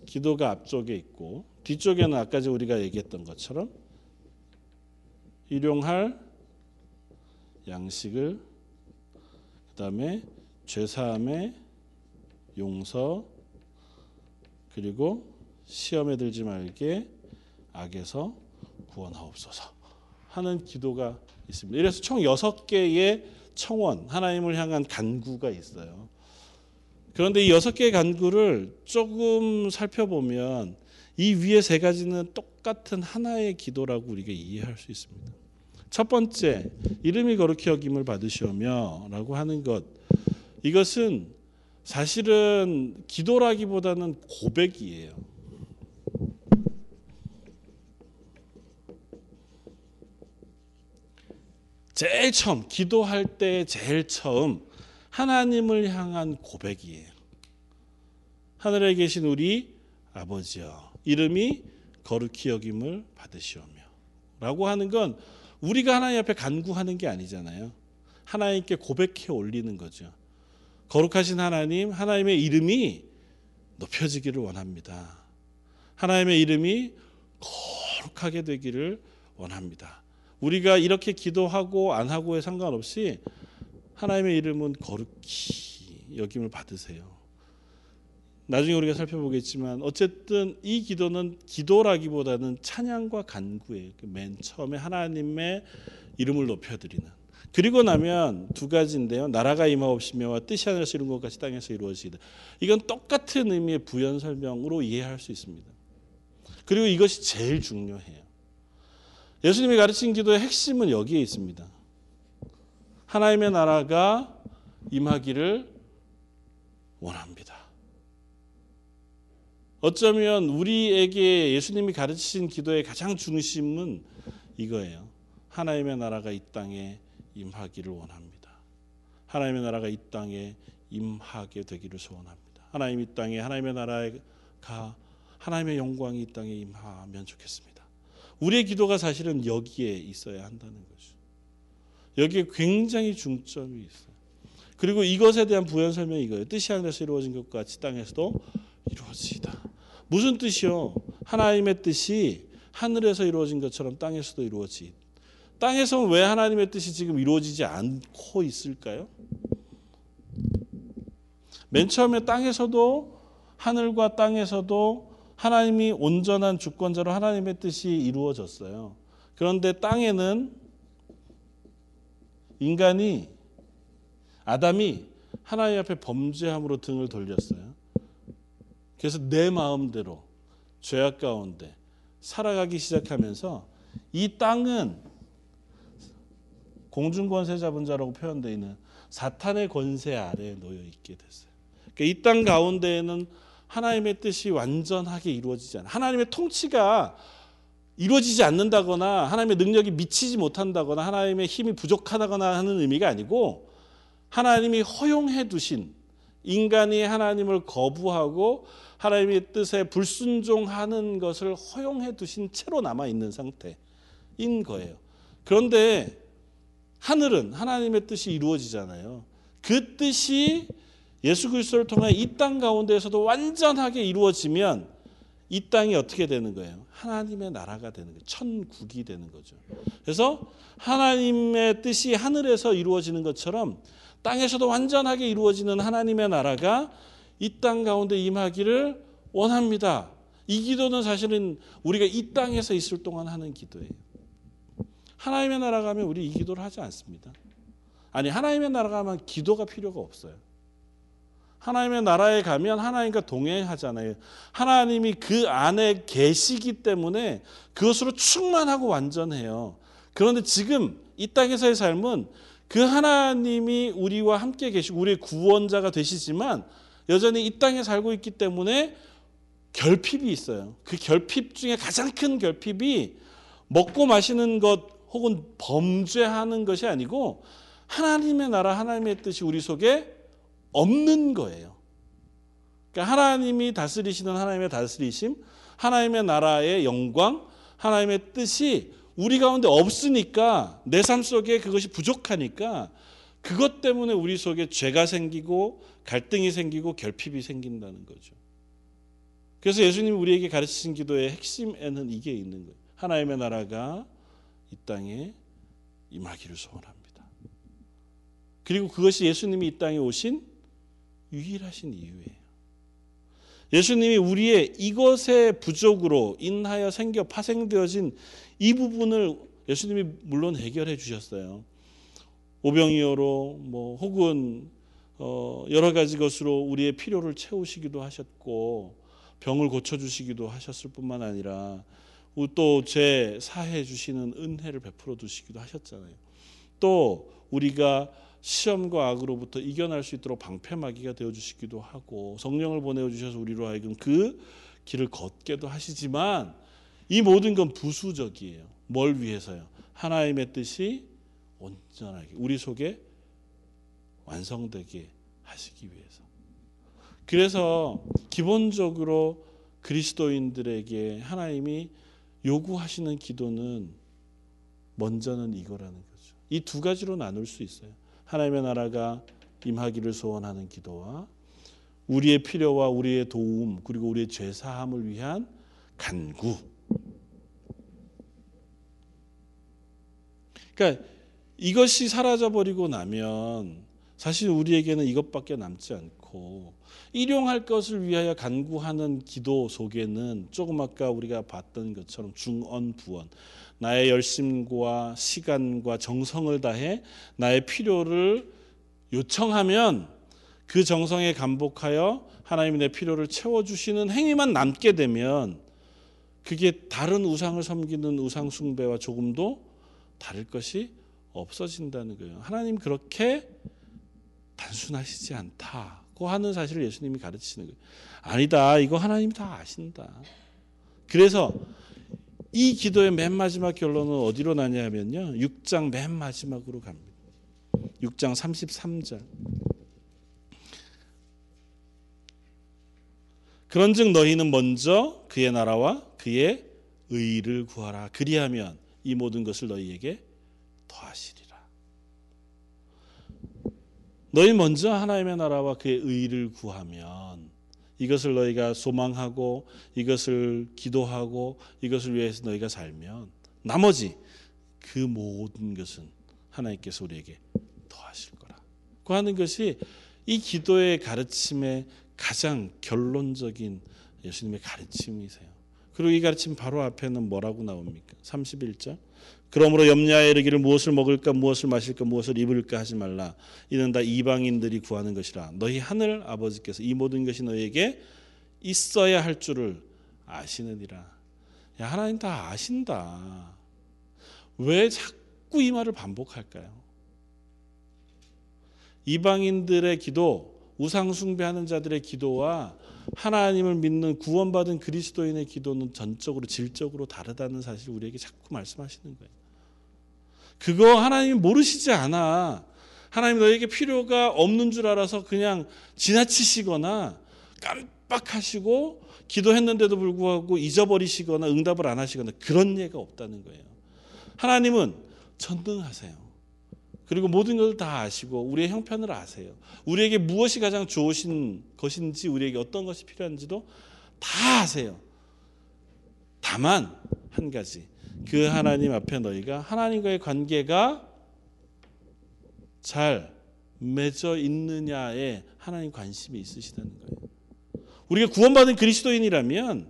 기도가 앞쪽에 있고 뒤쪽에는 아까 우리가 얘기했던 것처럼 일용할 양식을 그다음에 죄사함의 용서 그리고 시험에 들지 말게 악에서 구원하옵소서 하는 기도가 있습니다. 이래서 총 여섯 개의 청원 하나님을 향한 간구가 있어요. 그런데 이 여섯 개의 간구를 조금 살펴보면 이 위에 세 가지는 똑같은 하나의 기도라고 우리가 이해할 수 있습니다. 첫 번째, 이름이 거룩히 여김을 받으시오며라고 하는 것. 이것은 사실은 기도라기보다는 고백이에요. 제일 처음 기도할 때 제일 처음 하나님을 향한 고백이에요. 하늘에 계신 우리 아버지여 이름이 거룩히 여김을 받으시오며 라고 하는 건 우리가 하나님 앞에 간구하는 게 아니잖아요. 하나님께 고백해 올리는 거죠. 거룩하신 하나님, 하나님의 이름이 높여지기를 원합니다. 하나님의 이름이 거룩하게 되기를 원합니다. 우리가 이렇게 기도하고 안 하고에 상관없이 하나님의 이름은 거룩히 여김을 받으세요. 나중에 우리가 살펴보겠지만 어쨌든 이 기도는 기도라기보다는 찬양과 간구예요. 그맨 처음에 하나님의 이름을 높여드리는. 그리고 나면 두 가지인데요. 나라가 임하옵시며와 뜻이 하늘에서 이룬 것 같이 땅에서 이루어지다. 이건 똑같은 의미의 부연 설명으로 이해할 수 있습니다. 그리고 이것이 제일 중요해요. 예수님이 가르친 기도의 핵심은 여기에 있습니다. 하나님의 나라가 임하기를 원합니다. 어쩌면 우리에게 예수님이 가르치신 기도의 가장 중심은 이거예요. 하나님의 나라가 이 땅에 임하기를 원합니다. 하나님의 나라가 이 땅에 임하게 되기를 소원합니다. 하나님 이 땅에 하나님의 나라가 하나님의 영광이 이 땅에 임하면 좋겠습니다. 우리의 기도가 사실은 여기에 있어야 한다는 거죠. 여기에 굉장히 중점이 있어요. 그리고 이것에 대한 부연 설명이 이거예요. 뜻이 하늘에서 이루어진 것 같이 땅에서도 이루어지다. 무슨 뜻이요? 하나님의 뜻이 하늘에서 이루어진 것처럼 땅에서도 이루어지. 땅에서는 왜 하나님의 뜻이 지금 이루어지지 않고 있을까요? 맨 처음에 땅에서도 하늘과 땅에서도 하나님이 온전한 주권자로 하나님의 뜻이 이루어졌어요. 그런데 땅에는 인간이 아담이 하나님 앞에 범죄함으로 등을 돌렸어요. 그래서 내 마음대로 죄악 가운데 살아가기 시작하면서 이 땅은 공중 권세 잡은 자라고 표현되어 있는 사탄의 권세 아래에 놓여 있게 됐어요. 그러니까 이땅 가운데에는 하나님의 뜻이 완전하게 이루어지지 않아. 하나님의 통치가 이루어지지 않는다거나 하나님의 능력이 미치지 못한다거나 하나님의 힘이 부족하다거나 하는 의미가 아니고 하나님이 허용해 두신 인간이 하나님을 거부하고 하나님의 뜻에 불순종하는 것을 허용해 두신 채로 남아 있는 상태인 거예요. 그런데 하늘은 하나님의 뜻이 이루어지잖아요. 그 뜻이 예수 그리스도를 통해 이 땅 가운데에서도 완전하게 이루어지면 이 땅이 어떻게 되는 거예요? 하나님의 나라가 되는 거예요. 천국이 되는 거죠. 그래서 하나님의 뜻이 하늘에서 이루어지는 것처럼 땅에서도 완전하게 이루어지는 하나님의 나라가 이 땅 가운데 임하기를 원합니다. 이 기도는 사실은 우리가 이 땅에서 있을 동안 하는 기도예요. 하나님의 나라 가 면 우리 이 기도를 하지 않습니다. 아니 하나님의 나라 가 면 기도가 필요가 없어요. 하나님의 나라에 가면 하나님과 동행하잖아요. 하나님이 그 안에 계시기 때문에 그것으로 충만하고 완전해요. 그런데 지금 이 땅에서의 삶은 그 하나님이 우리와 함께 계시고 우리의 구원자가 되시지만 여전히 이 땅에 살고 있기 때문에 결핍이 있어요. 그 결핍 중에 가장 큰 결핍이 먹고 마시는 것 혹은 범죄하는 것이 아니고 하나님의 나라, 하나님의 뜻이 우리 속에 없는 거예요. 그러니까 하나님이 다스리시는 하나님의 다스리심, 하나님의 나라의 영광, 하나님의 뜻이 우리 가운데 없으니까 내 삶 속에 그것이 부족하니까 그것 때문에 우리 속에 죄가 생기고 갈등이 생기고 결핍이 생긴다는 거죠. 그래서 예수님이 우리에게 가르치신 기도의 핵심에는 이게 있는 거예요. 하나님의 나라가 이 땅에 임하기를 소원합니다. 그리고 그것이 예수님이 이 땅에 오신 유일하신 이유예요. 예수님이 우리의 이것의 부족으로 인하여 생겨 파생되어진 이 부분을 예수님이 물론 해결해 주셨어요. 오병이어로 뭐 혹은 어 여러 가지 것으로 우리의 필요를 채우시기도 하셨고 병을 고쳐 주시기도 하셨을 뿐만 아니라 또죄 사해 주시는 은혜를 베풀어 두시기도 하셨잖아요. 또 우리가 시험과 악으로부터 이겨날 수 있도록 방패막이가 되어 주시기도 하고 성령을 보내어 주셔서 우리로 하여금 그 길을 걷게도 하시지만 이 모든 건 부수적이에요. 뭘 위해서요? 하나님의 뜻이 온전하게 우리 속에 완성되게 하시기 위해서. 그래서 기본적으로 그리스도인들에게 하나님이 요구하시는 기도는 먼저는 이거라는 거죠. 이 두 가지로 나눌 수 있어요. 하나님의 나라가 임하기를 소원하는 기도와 우리의 필요와 우리의 도움 그리고 우리의 죄 사함을 위한 간구. 그러니까 이것이 사라져 버리고 나면 사실 우리에게는 이것밖에 남지 않고 일용할 것을 위하여 간구하는 기도 속에는 조금 아까 우리가 봤던 것처럼 중언 부언 나의 열심과 시간과 정성을 다해 나의 필요를 요청하면 그 정성에 감복하여 하나님이 내 필요를 채워주시는 행위만 남게 되면 그게 다른 우상을 섬기는 우상 숭배와 조금도 다를 것이 없어진다는 거예요. 하나님 그렇게 단순하시지 않다고 하는 사실을 예수님이 가르치시는 거예요. 아니다. 이거 하나님이 다 아신다. 그래서 이 기도의 맨 마지막 결론은 어디로 나냐 하면요. 6장 맨 마지막으로 갑니다. 6장 33절. 그런즉 너희는 먼저 그의 나라와 그의 의를 구하라. 그리하면 이 모든 것을 너희에게 더하시리라. 너희 먼저 하나님의 나라와 그의 의를 구하면 이것을 너희가 소망하고 이것을 기도하고 이것을 위해서 너희가 살면 나머지 그 모든 것은 하나님께서 우리에게 더하실 거라. 그 하는 것이 이 기도의 가르침의 가장 결론적인 예수님의 가르침이세요. 그리고 이 가르침 바로 앞에는 뭐라고 나옵니까? 31절. 그러므로 염려하여 이르기를 무엇을 먹을까 무엇을 마실까 무엇을 입을까 하지 말라. 이는 다 이방인들이 구하는 것이라. 너희 하늘 아버지께서 이 모든 것이 너희에게 있어야 할 줄을 아시느니라. 야 하나님 다 아신다. 왜 자꾸 이 말을 반복할까요? 이방인들의 기도 우상 숭배하는 자들의 기도와 하나님을 믿는 구원받은 그리스도인의 기도는 전적으로 질적으로 다르다는 사실 우리에게 자꾸 말씀하시는 거예요. 그거 하나님이 모르시지 않아. 하나님 너에게 필요가 없는 줄 알아서 그냥 지나치시거나 깜빡하시고 기도했는데도 불구하고 잊어버리시거나 응답을 안 하시거나 그런 예가 없다는 거예요. 하나님은 전능하세요. 그리고 모든 것을 다 아시고 우리의 형편을 아세요. 우리에게 무엇이 가장 좋으신 것인지 우리에게 어떤 것이 필요한지도 다 아세요. 다만 한 가지 그 하나님 앞에 너희가 하나님과의 관계가 잘 맺어 있느냐에 하나님 관심이 있으시다는 거예요. 우리가 구원받은 그리스도인이라면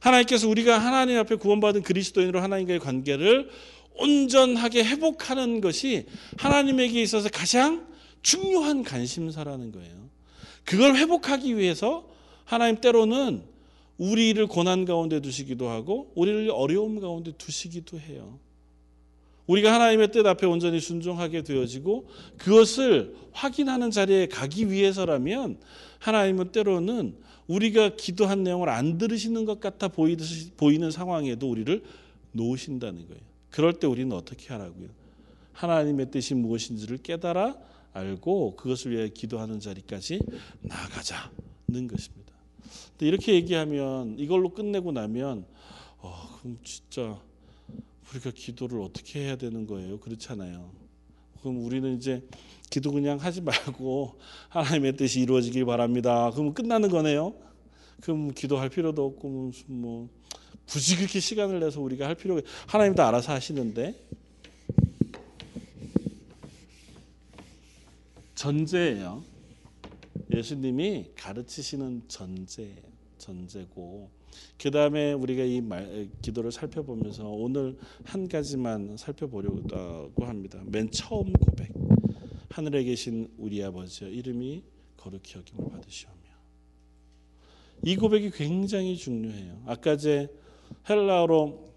하나님께서 우리가 하나님 앞에 구원받은 그리스도인으로 하나님과의 관계를 온전하게 회복하는 것이 하나님에게 있어서 가장 중요한 관심사라는 거예요. 그걸 회복하기 위해서 하나님 때로는 우리를 고난 가운데 두시기도 하고 우리를 어려움 가운데 두시기도 해요. 우리가 하나님의 뜻 앞에 온전히 순종하게 되어지고 그것을 확인하는 자리에 가기 위해서라면 하나님은 때로는 우리가 기도한 내용을 안 들으시는 것 같아 보이는 상황에도 우리를 놓으신다는 거예요. 그럴 때 우리는 어떻게 하라고요? 하나님의 뜻이 무엇인지를 깨달아 알고 그것을 위해 기도하는 자리까지 나아가자는 것입니다. 근데 이렇게 얘기하면 이걸로 끝내고 나면 어, 그럼 진짜 우리가 기도를 어떻게 해야 되는 거예요? 그렇잖아요. 그럼 우리는 이제 기도 그냥 하지 말고 하나님의 뜻이 이루어지길 바랍니다. 그럼 끝나는 거네요. 그럼 기도할 필요도 없고 뭐 굳이 그렇게 시간을 내서 우리가 할 필요가 하나님도 알아서 하시는데 전제예요. 예수님이 가르치시는 전제예요. 전제고 그 다음에 우리가 이 말, 기도를 살펴보면서 오늘 한 가지만 살펴보려고 합니다. 맨 처음 고백. 하늘에 계신 우리 아버지여 이름이 거룩히 여김을 받으시오며. 이 고백이 굉장히 중요해요. 아까 제 헬라어로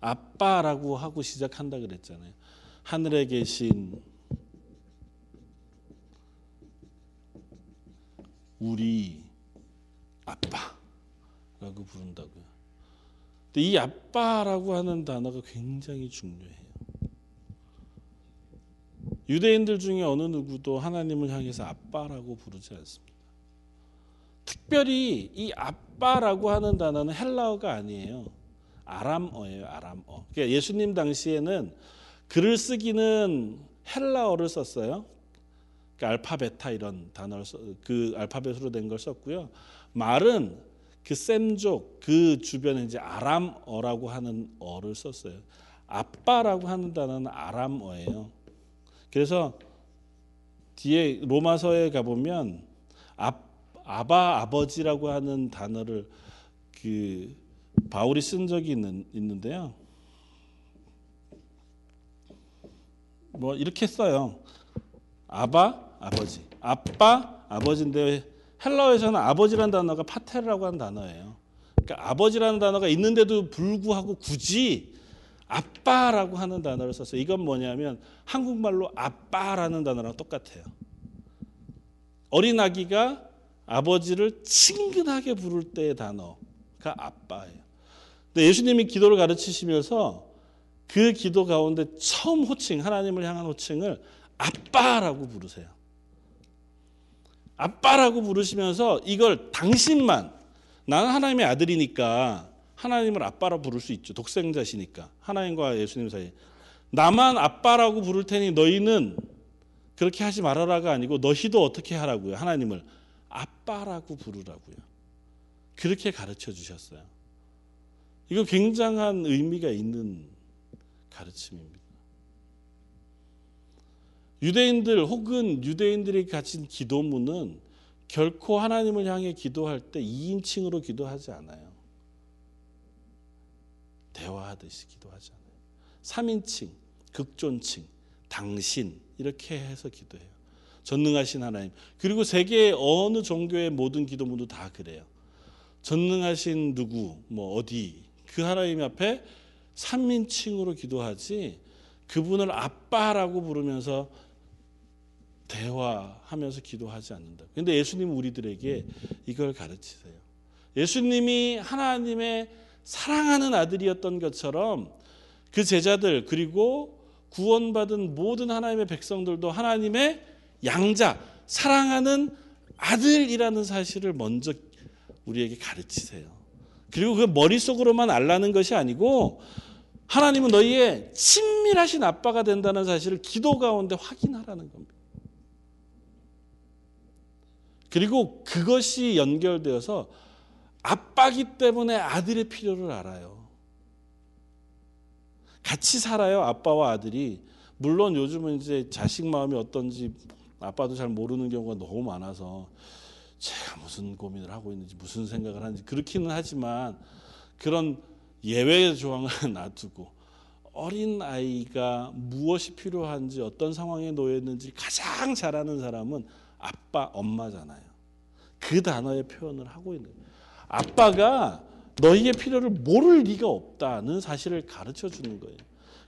아빠라고 하고 시작한다 그랬잖아요. 하늘에 계신 우리 아빠라고 부른다고요. 근데 이 아빠라고 하는 단어가 굉장히 중요해요. 유대인들 중에 어느 누구도 하나님을 향해서 아빠라고 부르지 않습니다. 특별히 이 아빠라고 하는 단어는 헬라어가 아니에요. 아람어예요, 아람어. 그러니까 예수님 당시에는 글을 쓰기는 헬라어를 썼어요. 그 알파 베타 이런 단어를 써, 그 알파벳으로 된 걸 썼고요. 말은 그 셈족 그 주변에 이제 아람어라고 하는 어를 썼어요. 아빠라고 하는 단어는 아람어예요. 그래서 뒤에 로마서에 가 보면 아, 아바 아버지라고 하는 단어를 그 바울이 쓴 적이 있는, 있는데요. 뭐 이렇게 써요. 아바 아버지. 아빠, 아버지인데 헬라어에서는 아버지라는 단어가 파테르라고 하는 단어예요. 그러니까 아버지라는 단어가 있는데도 불구하고 굳이 아빠라고 하는 단어를 썼어요. 이건 뭐냐면 한국말로 아빠라는 단어랑 똑같아요. 어린 아기가 아버지를 친근하게 부를 때의 단어가 아빠예요. 근데 예수님이 기도를 가르치시면서 그 기도 가운데 처음 호칭, 하나님을 향한 호칭을 아빠라고 부르세요. 아빠라고 부르시면서 이걸 당신만 나는 하나님의 아들이니까 하나님을 아빠라 부를 수 있죠. 독생자시니까 하나님과 예수님 사이 나만 아빠라고 부를 테니 너희는 그렇게 하지 말아라가 아니고 너희도 어떻게 하라고요? 하나님을 아빠라고 부르라고요. 그렇게 가르쳐 주셨어요. 이거 굉장한 의미가 있는 가르침입니다. 유대인들 혹은 유대인들이 가진 기도문은 결코 하나님을 향해 기도할 때 2인칭으로 기도하지 않아요. 대화하듯이 기도하지 않아요. 3인칭, 극존칭, 당신 이렇게 해서 기도해요. 전능하신 하나님. 그리고 세계의 어느 종교의 모든 기도문도 다 그래요. 전능하신 누구, 뭐 어디 그 하나님 앞에 3인칭으로 기도하지 그분을 아빠라고 부르면서 대화하면서 기도하지 않는다. 근데 예수님은 우리들에게 이걸 가르치세요. 예수님이 하나님의 사랑하는 아들이었던 것처럼 그 제자들 그리고 구원받은 모든 하나님의 백성들도 하나님의 양자, 사랑하는 아들이라는 사실을 먼저 우리에게 가르치세요. 그리고 그 머릿속으로만 알라는 것이 아니고 하나님은 너희의 친밀하신 아빠가 된다는 사실을 기도 가운데 확인하라는 겁니다. 그리고 그것이 연결되어서 아빠기 때문에 아들의 필요를 알아요. 같이 살아요, 아빠와 아들이. 물론 요즘은 이제 자식 마음이 어떤지 아빠도 잘 모르는 경우가 너무 많아서 제가 무슨 고민을 하고 있는지 무슨 생각을 하는지 그렇기는 하지만 그런 예외 조항을 놔두고 어린 아이가 무엇이 필요한지 어떤 상황에 놓였는지 가장 잘 아는 사람은 아빠, 엄마잖아요. 그 단어의 표현을 하고 있는 거예요. 아빠가 너희의 필요를 모를 리가 없다는 사실을 가르쳐 주는 거예요.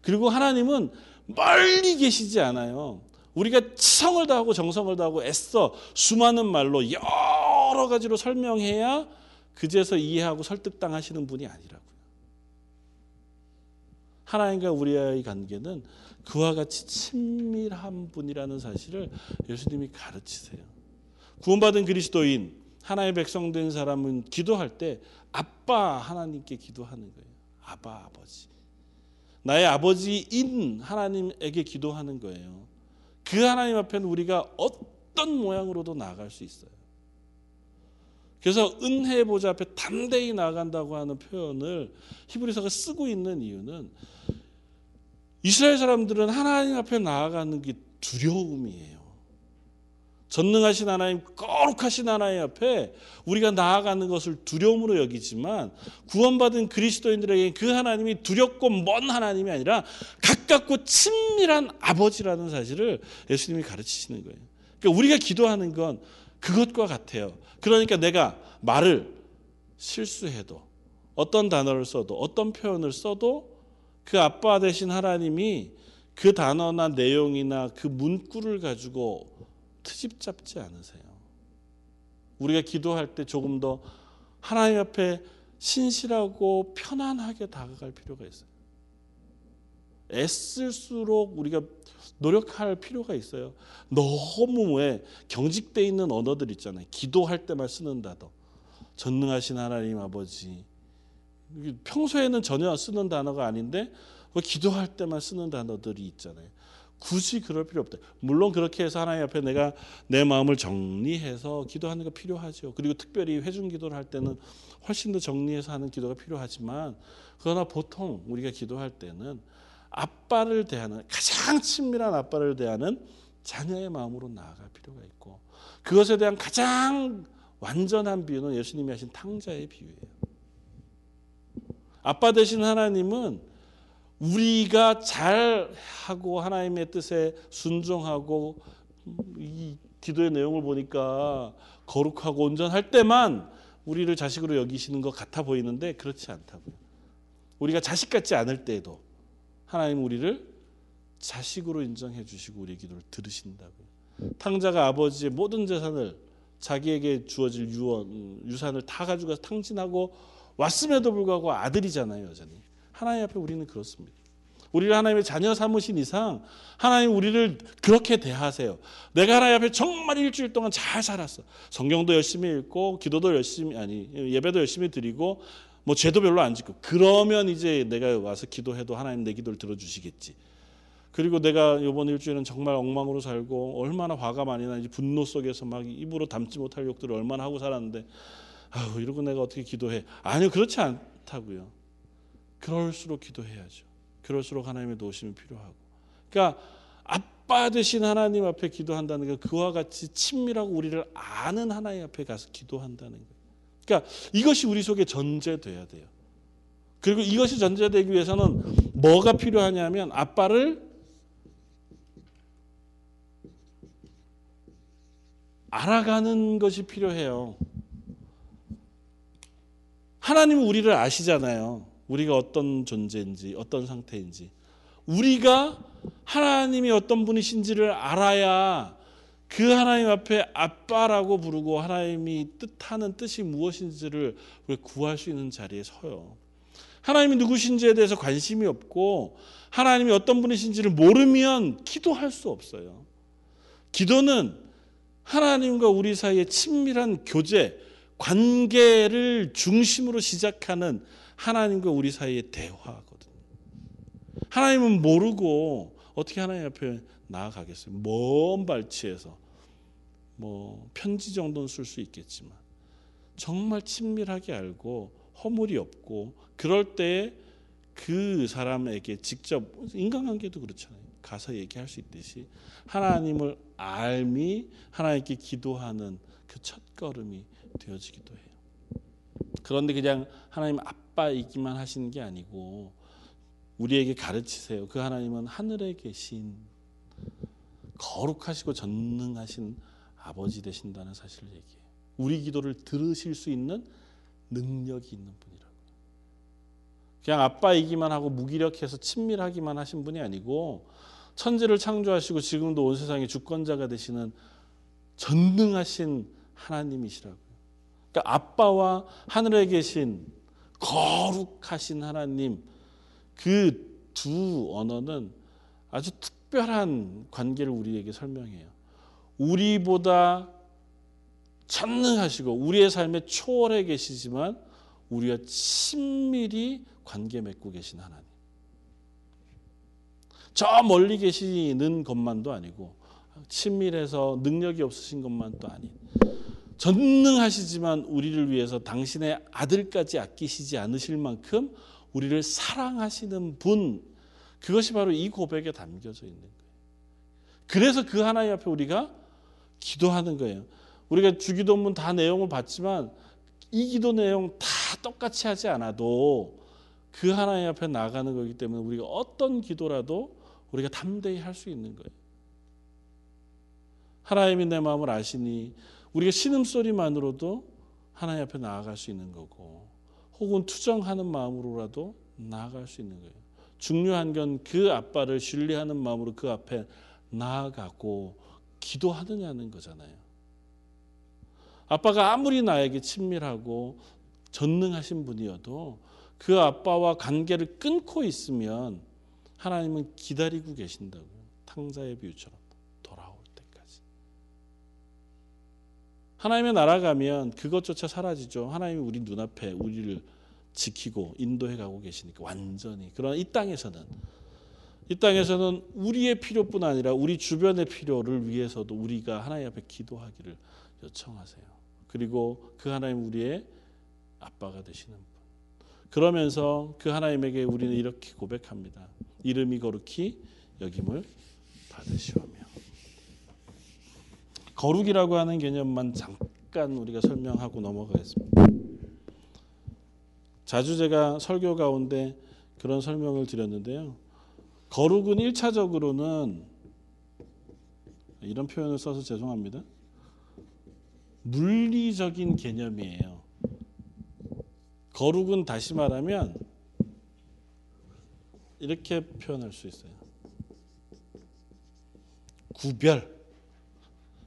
그리고 하나님은 멀리 계시지 않아요. 우리가 치성을 다하고 정성을 다하고 애써 수많은 말로 여러 가지로 설명해야 그제서 이해하고 설득당하시는 분이 아니라고요. 하나님과 우리의 관계는 그와 같이 친밀한 분이라는 사실을 예수님이 가르치세요. 구원받은 그리스도인 하나의 백성 된 사람은 기도할 때 아빠 하나님께 기도하는 거예요. 아바 아버지. 나의 아버지인 하나님에게 기도하는 거예요. 그 하나님 앞에는 우리가 어떤 모양으로도 나아갈 수 있어요. 그래서 은혜 보좌 앞에 담대히 나아간다고 하는 표현을 히브리서가 쓰고 있는 이유는 이스라엘 사람들은 하나님 앞에 나아가는 게 두려움이에요. 전능하신 하나님, 거룩하신 하나님 앞에 우리가 나아가는 것을 두려움으로 여기지만 구원받은 그리스도인들에게 그 하나님이 두렵고 먼 하나님이 아니라 가깝고 친밀한 아버지라는 사실을 예수님이 가르치시는 거예요. 그러니까 우리가 기도하는 건 그것과 같아요. 그러니까 내가 말을 실수해도 어떤 단어를 써도 어떤 표현을 써도 그 아빠 되신 하나님이 그 단어나 내용이나 그 문구를 가지고 트집 잡지 않으세요. 우리가 기도할 때 조금 더 하나님 앞에 신실하고 편안하게 다가갈 필요가 있어요. 애쓸수록 우리가 노력할 필요가 있어요. 너무 왜 경직돼 있는 언어들 있잖아요. 기도할 때만 쓰는 단어. 전능하신 하나님 아버지. 평소에는 전혀 쓰는 단어가 아닌데 기도할 때만 쓰는 단어들이 있잖아요. 굳이 그럴 필요 없다. 물론 그렇게 해서 하나님 앞에 내가 내 마음을 정리해서 기도하는 거 필요하죠. 그리고 특별히 회중 기도를 할 때는 훨씬 더 정리해서 하는 기도가 필요하지만 그러나 보통 우리가 기도할 때는 아빠를 대하는 가장 친밀한 아빠를 대하는 자녀의 마음으로 나아갈 필요가 있고 그것에 대한 가장 완전한 비유는 예수님이 하신 탕자의 비유예요. 아빠 되신 하나님은 우리가 잘 하고 하나님의 뜻에 순종하고 이 기도의 내용을 보니까 거룩하고 온전할 때만 우리를 자식으로 여기시는 것 같아 보이는데 그렇지 않다고요. 우리가 자식 같지 않을 때에도 하나님 우리를 자식으로 인정해 주시고 우리의 기도를 들으신다고요. 탕자가 아버지의 모든 재산을 자기에게 주어질 유언, 유산을 다 가져가서 탕진하고 왔음에도 불구하고 아들이잖아요, 여전히. 하나님 앞에 우리는 그렇습니다. 우리를 하나님의 자녀 삼으신 이상 하나님 우리를 그렇게 대하세요. 내가 하나님 앞에 정말 일주일 동안 잘 살았어. 성경도 열심히 읽고 기도도 열심히 아니 예배도 열심히 드리고 뭐 죄도 별로 안 짓고 그러면 이제 내가 와서 기도해도 하나님 내 기도를 들어주시겠지. 그리고 내가 이번 일주일은 정말 엉망으로 살고 얼마나 화가 많이 나는지 분노 속에서 막 입으로 담지 못할 욕들을 얼마나 하고 살았는데 아우 이러고 내가 어떻게 기도해? 아니요 그렇지 않다고요. 그럴수록 기도해야죠. 그럴수록 하나님의 도우심이 필요하고. 그러니까 아빠 되신 하나님 앞에 기도한다는 게 그와 같이 친밀하고 우리를 아는 하나님 앞에 가서 기도한다는 거예요. 그러니까 이것이 우리 속에 전제돼야 돼요. 그리고 이것이 전제되기 위해서는 뭐가 필요하냐면 아빠를 알아가는 것이 필요해요. 하나님은 우리를 아시잖아요. 우리가 어떤 존재인지 어떤 상태인지 우리가 하나님이 어떤 분이신지를 알아야 그 하나님 앞에 아빠라고 부르고 하나님이 뜻하는 뜻이 무엇인지를 구할 수 있는 자리에 서요. 하나님이 누구신지에 대해서 관심이 없고 하나님이 어떤 분이신지를 모르면 기도할 수 없어요. 기도는 하나님과 우리 사이의 친밀한 교제, 관계를 중심으로 시작하는 하나님과 우리 사이의 대화거든요. 하나님은 모르고 어떻게 하나님 앞에 나아가겠어요? 먼 발치에서 뭐 편지 정도는 쓸 수 있겠지만 정말 친밀하게 알고 허물이 없고 그럴 때 그 사람에게 직접 인간관계도 그렇잖아요. 가서 얘기할 수 있듯이 하나님을 알미 하나님께 기도하는 그 첫 걸음이 되어지기도 해요. 그런데 그냥 하나님 아빠이기만 하시는 게 아니고 우리에게 가르치세요. 그 하나님은 하늘에 계신 거룩하시고 전능하신 아버지 되신다는 사실을 얘기해요. 우리 기도를 들으실 수 있는 능력이 있는 분이라고. 그냥 아빠이기만 하고 무기력해서 친밀하기만 하신 분이 아니고 천지를 창조하시고 지금도 온 세상의 주권자가 되시는 전능하신 하나님이시라고요. 그러니까 아빠와 하늘에 계신 거룩하신 하나님 그 두 언어는 아주 특별한 관계를 우리에게 설명해요. 우리보다 전능하시고 우리의 삶에 초월해 계시지만 우리와 친밀히 관계 맺고 계신 하나님. 저 멀리 계시는 것만도 아니고 친밀해서 능력이 없으신 것만도 아닌 전능하시지만 우리를 위해서 당신의 아들까지 아끼시지 않으실 만큼 우리를 사랑하시는 분 그것이 바로 이 고백에 담겨져 있는 거예요. 그래서 그 하나님 앞에 우리가 기도하는 거예요. 우리가 주기도문 다 내용을 봤지만 이 기도 내용 다 똑같이 하지 않아도 그 하나님 앞에 나가는 거기 때문에 우리가 어떤 기도라도 우리가 담대히 할 수 있는 거예요. 하나님이 내 마음을 아시니 우리가 신음소리만으로도 하나님 앞에 나아갈 수 있는 거고 혹은 투정하는 마음으로라도 나아갈 수 있는 거예요. 중요한 건 그 아빠를 신뢰하는 마음으로 그 앞에 나아가고 기도하느냐는 거잖아요. 아빠가 아무리 나에게 친밀하고 전능하신 분이어도 그 아빠와 관계를 끊고 있으면 하나님은 기다리고 계신다고요. 탕자의 비유처럼 돌아올 때까지. 하나님의 나라 가면 그것조차 사라지죠. 하나님이 우리 눈앞에 우리를 지키고 인도해 가고 계시니까 완전히. 그러나 이 땅에서는 이 땅에서는 우리의 필요뿐 아니라 우리 주변의 필요를 위해서도 우리가 하나님 앞에 기도하기를 요청하세요. 그리고 그 하나님 우리의 아빠가 되시는 분. 그러면서 그 하나님에게 우리는 이렇게 고백합니다. 이름이 거룩히 여김을 받으시오며. 거룩이라고 하는 개념만 잠깐 우리가 설명하고 넘어가겠습니다. 자주 제가 설교 가운데 그런 설명을 드렸는데요. 거룩은 1차적으로는 이런 표현을 써서 죄송합니다. 물리적인 개념이에요. 거룩은 다시 말하면 이렇게 표현할 수 있어요. 구별.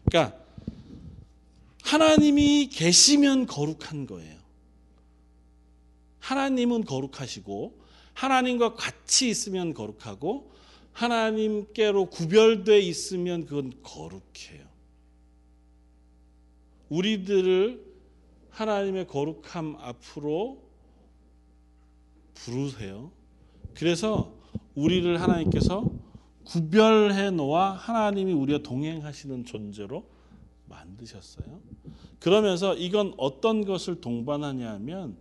그러니까 하나님이 계시면 거룩한 거예요. 하나님은 거룩하시고 하나님과 같이 있으면 거룩하고 하나님께로 구별돼 있으면 그건 거룩해요. 우리들을 하나님의 거룩함 앞으로 부르세요. 그래서 우리를 하나님께서 구별해 놓아 하나님이 우리와 동행하시는 존재로 만드셨어요. 그러면서 이건 어떤 것을 동반하냐 하면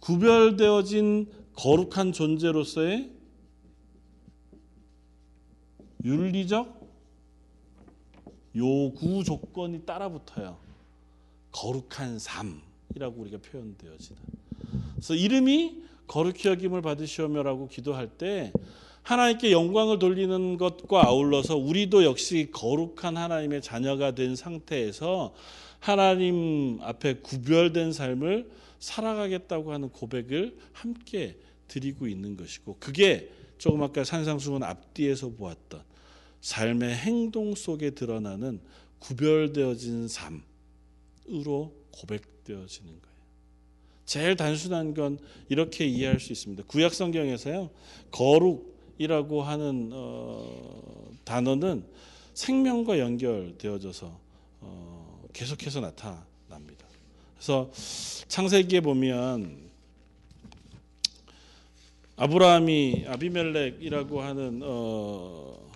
구별되어진 거룩한 존재로서의 윤리적 요구 조건이 따라붙어요. 거룩한 삶이라고 우리가 표현되어지는. 그래서 이름이 거룩히 여김을 받으시오며라고 기도할 때 하나님께 영광을 돌리는 것과 아울러서 우리도 역시 거룩한 하나님의 자녀가 된 상태에서 하나님 앞에 구별된 삶을 살아가겠다고 하는 고백을 함께 드리고 있는 것이고 그게 조금 아까 산상수훈 앞뒤에서 보았던 삶의 행동 속에 드러나는 구별되어진 삶으로 고백되어지는 거예요. 제일 단순한 건 이렇게 이해할 수 있습니다. 구약 성경에서요 거룩 이라고 하는 어, 단어는 생명과 연결되어져서 어, 계속해서 나타납니다. 그래서 창세기에 보면 아브라함이 아비멜렉이라고 하는 어,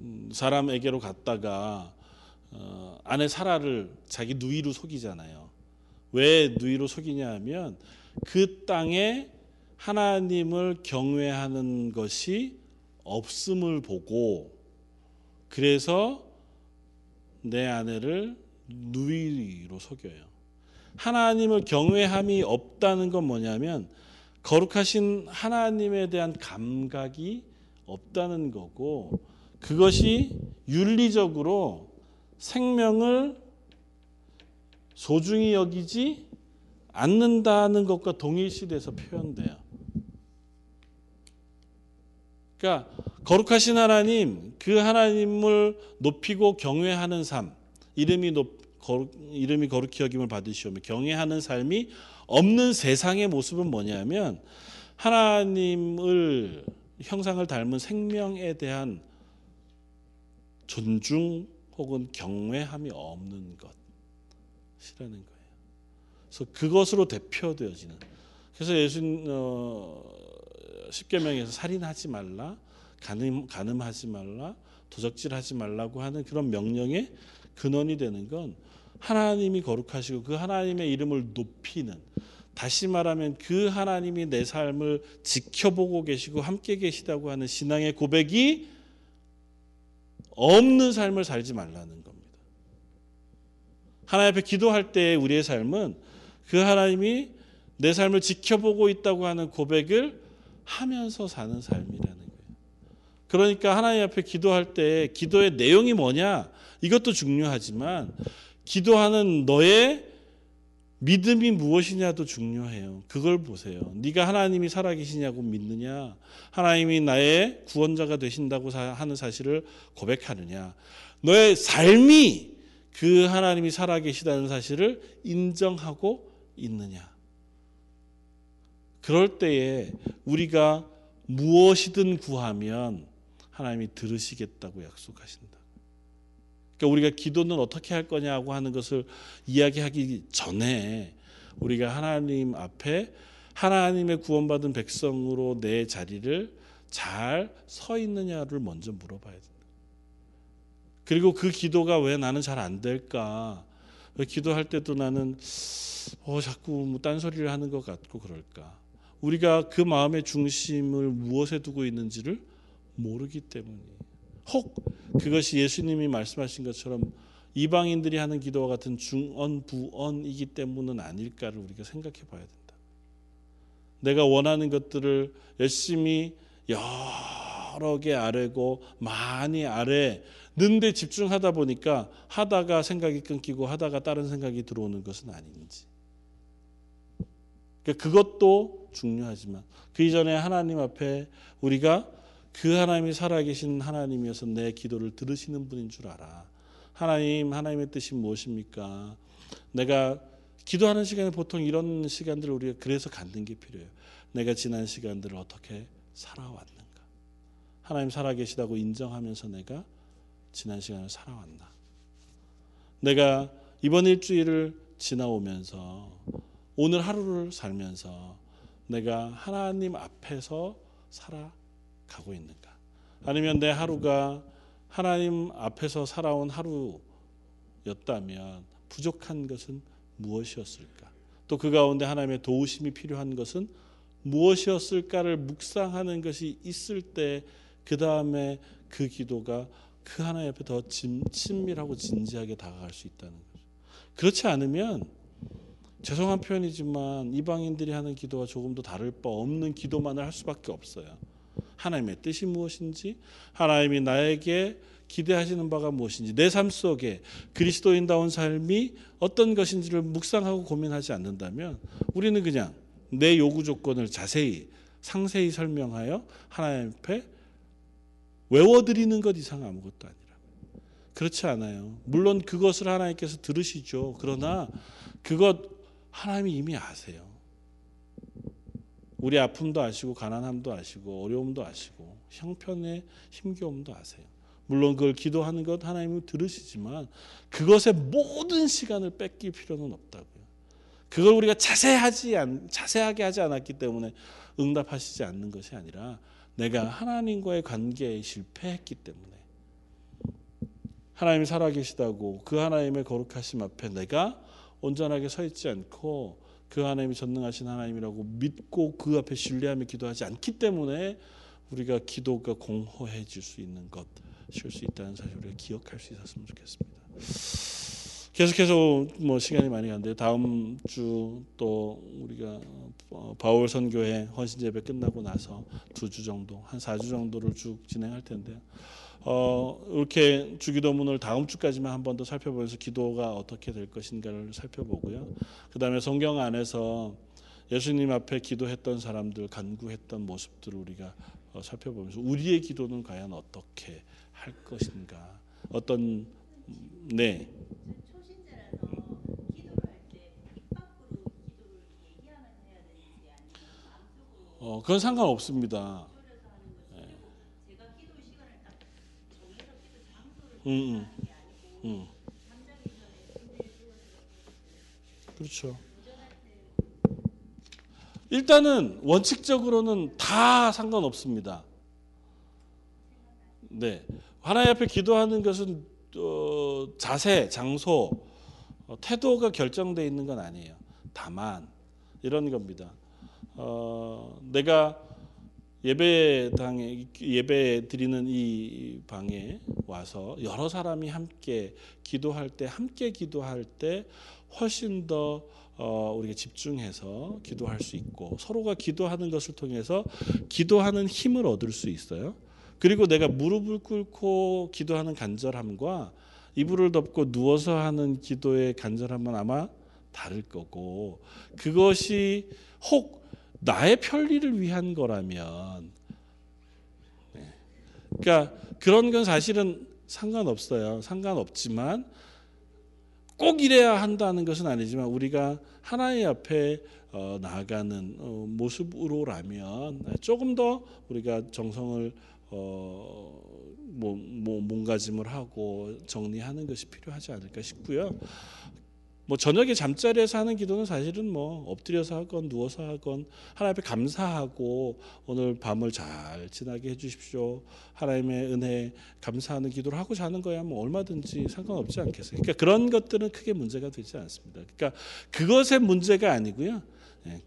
음, 사람에게로 갔다가 어, 아내 사라를 자기 누이로 속이잖아요. 왜 누이로 속이냐 하면 그 땅에 하나님을 경외하는 것이 없음을 보고 그래서 내 아내를 누이로 속여요. 하나님을 경외함이 없다는 건 뭐냐면 거룩하신 하나님에 대한 감각이 없다는 거고 그것이 윤리적으로 생명을 소중히 여기지 않는다는 것과 동일시돼서 표현돼요. 그러니까 거룩하신 하나님, 그 하나님을 높이고 경외하는 삶, 이름이 높, 거룩, 이름이 거룩히 여김을 받으시오며 경외하는 삶이 없는 세상의 모습은 뭐냐면 하나님을 형상을 닮은 생명에 대한 존중 혹은 경외함이 없는 것이라는 거예요. 그래서 그것으로 대표되어지는. 그래서 예수 어, 십계명에서 살인하지 말라, 간음 간음하지 말라, 도적질하지 말라고 하는 그런 명령의 근원이 되는 건 하나님이 거룩하시고 그 하나님의 이름을 높이는 다시 말하면 그 하나님이 내 삶을 지켜보고 계시고 함께 계시다고 하는 신앙의 고백이 없는 삶을 살지 말라는 겁니다. 하나님 앞에 기도할 때 우리의 삶은 그 하나님이 내 삶을 지켜보고 있다고 하는 고백을 하면서 사는 삶이라는 거예요. 그러니까 하나님 앞에 기도할 때 기도의 내용이 뭐냐 이것도 중요하지만 기도하는 너의 믿음이 무엇이냐도 중요해요. 그걸 보세요. 네가 하나님이 살아계시냐고 믿느냐, 하나님이 나의 구원자가 되신다고 하는 사실을 고백하느냐, 너의 삶이 그 하나님이 살아계시다는 사실을 인정하고 있느냐. 그럴 때에 우리가 무엇이든 구하면 하나님이 들으시겠다고 약속하신다. 그러니까 우리가 기도는 어떻게 할 거냐고 하는 것을 이야기하기 전에 우리가 하나님 앞에 하나님의 구원받은 백성으로 내 자리를 잘 서 있느냐를 먼저 물어봐야 된다. 그리고 그 기도가 왜 나는 잘 안 될까? 왜 기도할 때도 나는 어 자꾸 뭐 딴소리를 하는 것 같고 그럴까? 우리가 그 마음의 중심을 무엇에 두고 있는지를 모르기 때문이에요. 혹 그것이 예수님이 말씀하신 것처럼 이방인들이 하는 기도와 같은 중언 부언이기 때문은 아닐까를 우리가 생각해 봐야 된다. 내가 원하는 것들을 열심히 여러 개 아래고 많이 아래 는데 집중하다 보니까 하다가 생각이 끊기고 하다가 다른 생각이 들어오는 것은 아닌지. 그러니까 그것도 중요하지만 그 이전에 하나님 앞에 우리가 그 하나님이 살아계신 하나님이어서 내 기도를 들으시는 분인 줄 알아. 하나님, 하나님의 뜻이 무엇입니까? 내가 기도하는 시간에 보통 이런 시간들을 우리가 그래서 갖는 게 필요해요. 내가 지난 시간들을 어떻게 살아왔는가? 하나님 살아계시다고 인정하면서 내가 지난 시간을 살아왔나? 내가 이번 일주일을 지나오면서 오늘 하루를 살면서 내가 하나님 앞에서 살아 가고 있는가? 아니면 내 하루가 하나님 앞에서 살아온 하루였다면 부족한 것은 무엇이었을까? 또 그 가운데 하나님의 도우심이 필요한 것은 무엇이었을까를 묵상하는 것이 있을 때 그 다음에 그 기도가 그 하나님 앞에 더 친밀하고 진지하게 다가갈 수 있다는 거죠. 그렇지 않으면 죄송한 표현이지만 이방인들이 하는 기도와 조금 도 다를 바 없는 기도만을 할 수밖에 없어요. 하나님의 뜻이 무엇인지, 하나님이 나에게 기대하시는 바가 무엇인지, 내 삶 속에 그리스도인다운 삶이 어떤 것인지를 묵상하고 고민하지 않는다면 우리는 그냥 내 요구 조건을 자세히 상세히 설명하여 하나님 앞에 외워드리는 것 이상 아무것도 아니라 그렇지 않아요. 물론 그것을 하나님께서 들으시죠. 그러나 그것 하나님이 이미 아세요. 우리 아픔도 아시고 가난함도 아시고 어려움도 아시고 형편의 힘겨움도 아세요. 물론 그걸 기도하는 것 하나님은 들으시지만 그것의 모든 시간을 뺏길 필요는 없다고요. 그걸 우리가 자세하지 않, 자세하게 하지 않았기 때문에 응답하시지 않는 것이 아니라 내가 하나님과의 관계에 실패했기 때문에 하나님이 살아계시다고 그 하나님의 거룩하심 앞에 내가 온전하게 서 있지 않고 그 하나님이 전능하신 하나님이라고 믿고 그 앞에 신뢰하며 기도하지 않기 때문에 우리가 기도가 공허해질 수 있는 것일 수 있다는 사실 우리가 기억할 수 있었으면 좋겠습니다. 계속해서 뭐 시간이 많이 간데 다음 주 또 우리가 어, 바울 선교회 헌신 예배 끝나고 나서 두 주 정도 한사주 정도를 쭉 진행할 텐데요. 어, 이렇게 주기도문을 다음 주까지만 한 번 더 살펴보면서 기도가 어떻게 될 것인가를 살펴보고요. 그 다음에 성경 안에서 예수님 앞에 기도했던 사람들 간구했던 모습들을 우리가 어, 살펴보면서 우리의 기도는 과연 어떻게 할 것인가 어떤 음, 네 어, 그건 상관없습니다. 졸여서 하는 거지. 제가 기도 시간을 딱 정해서 기도 장소를 음, 음. 음, 그렇죠. 일단은 원칙적으로는 다 상관없습니다. 네, 하나님 앞에 기도하는 것은 어, 자세, 장소, 어, 태도가 결정돼 있는 건 아니에요. 다만 이런 겁니다. 어, 내가 예배당에 예배 드리는 이 방에 와서 여러 사람이 함께 기도할 때 함께 기도할 때 훨씬 더 어, 우리가 집중해서 기도할 수 있고 서로가 기도하는 것을 통해서 기도하는 힘을 얻을 수 있어요. 그리고 내가 무릎을 꿇고 기도하는 간절함과 이불을 덮고 누워서 하는 기도의 간절함은 아마 다를 거고 그것이 혹 나의 편리를 위한 거라면 네. 그러니까 그런 건 사실은 상관없어요. 상관없지만 꼭 이래야 한다는 것은 아니지만 우리가 하나님 앞에 어, 나아가는 어, 모습으로라면 조금 더 우리가 정성을 어, 뭐, 뭐 몸가짐을 하고 정리하는 것이 필요하지 않을까 싶고요. 뭐 저녁에 잠자리에서 하는 기도는 사실은 뭐 엎드려서 하건 누워서 하건 하나님 앞에 감사하고 오늘 밤을 잘 지나게 해주십시오. 하나님의 은혜 감사하는 기도를 하고 자는 거야 뭐 얼마든지 상관없지 않겠어요. 그러니까 그런 것들은 크게 문제가 되지 않습니다. 그러니까 그것의 문제가 아니고요. 예.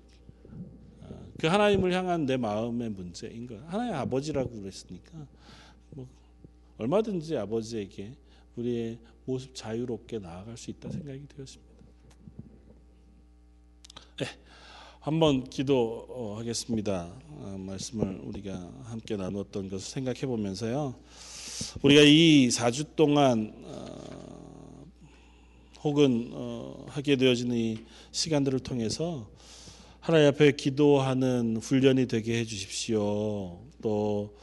어, 그 하나님을 향한 내 마음의 문제인 거. 하나님 아버지라고 그랬으니까 뭐 얼마든지 아버지에게 우리의 모습 자유롭게 나아갈 수 있다 생각이 되었습니다. 네, 한번 기도하겠습니다. 어, 말씀을 우리가 함께 나눴던 것을 생각해 보면서요. 우리가 이 4주 동안 어, 혹은 어, 하게 되어지는 이 시간들을 통해서 하나님 앞에 기도하는 훈련이 되게 해 주십시오. 또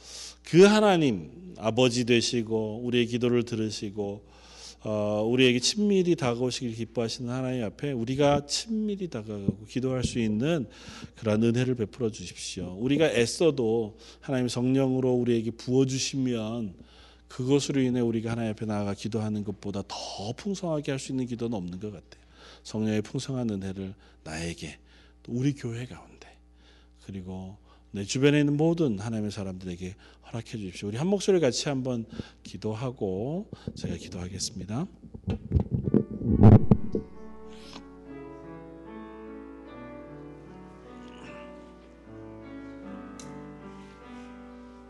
그 하나님 아버지 되시고 우리의 기도를 들으시고 어, 우리에게 친밀히 다가오시길 기뻐하시는 하나님 앞에 우리가 친밀히 다가가고 기도할 수 있는 그러한 은혜를 베풀어 주십시오. 우리가 애써도 하나님 성령으로 우리에게 부어 주시면 그것으로 인해 우리가 하나님 앞에 나아가 기도하는 것보다 더 풍성하게 할 수 있는 기도는 없는 것 같아요. 성령의 풍성한 은혜를 나에게 또 우리 교회 가운데 그리고 내 주변에 있는 모든 하나님의 사람들에게 허락해 주십시오. 우리 한 목소리 같이 한번 기도하고 제가 기도하겠습니다.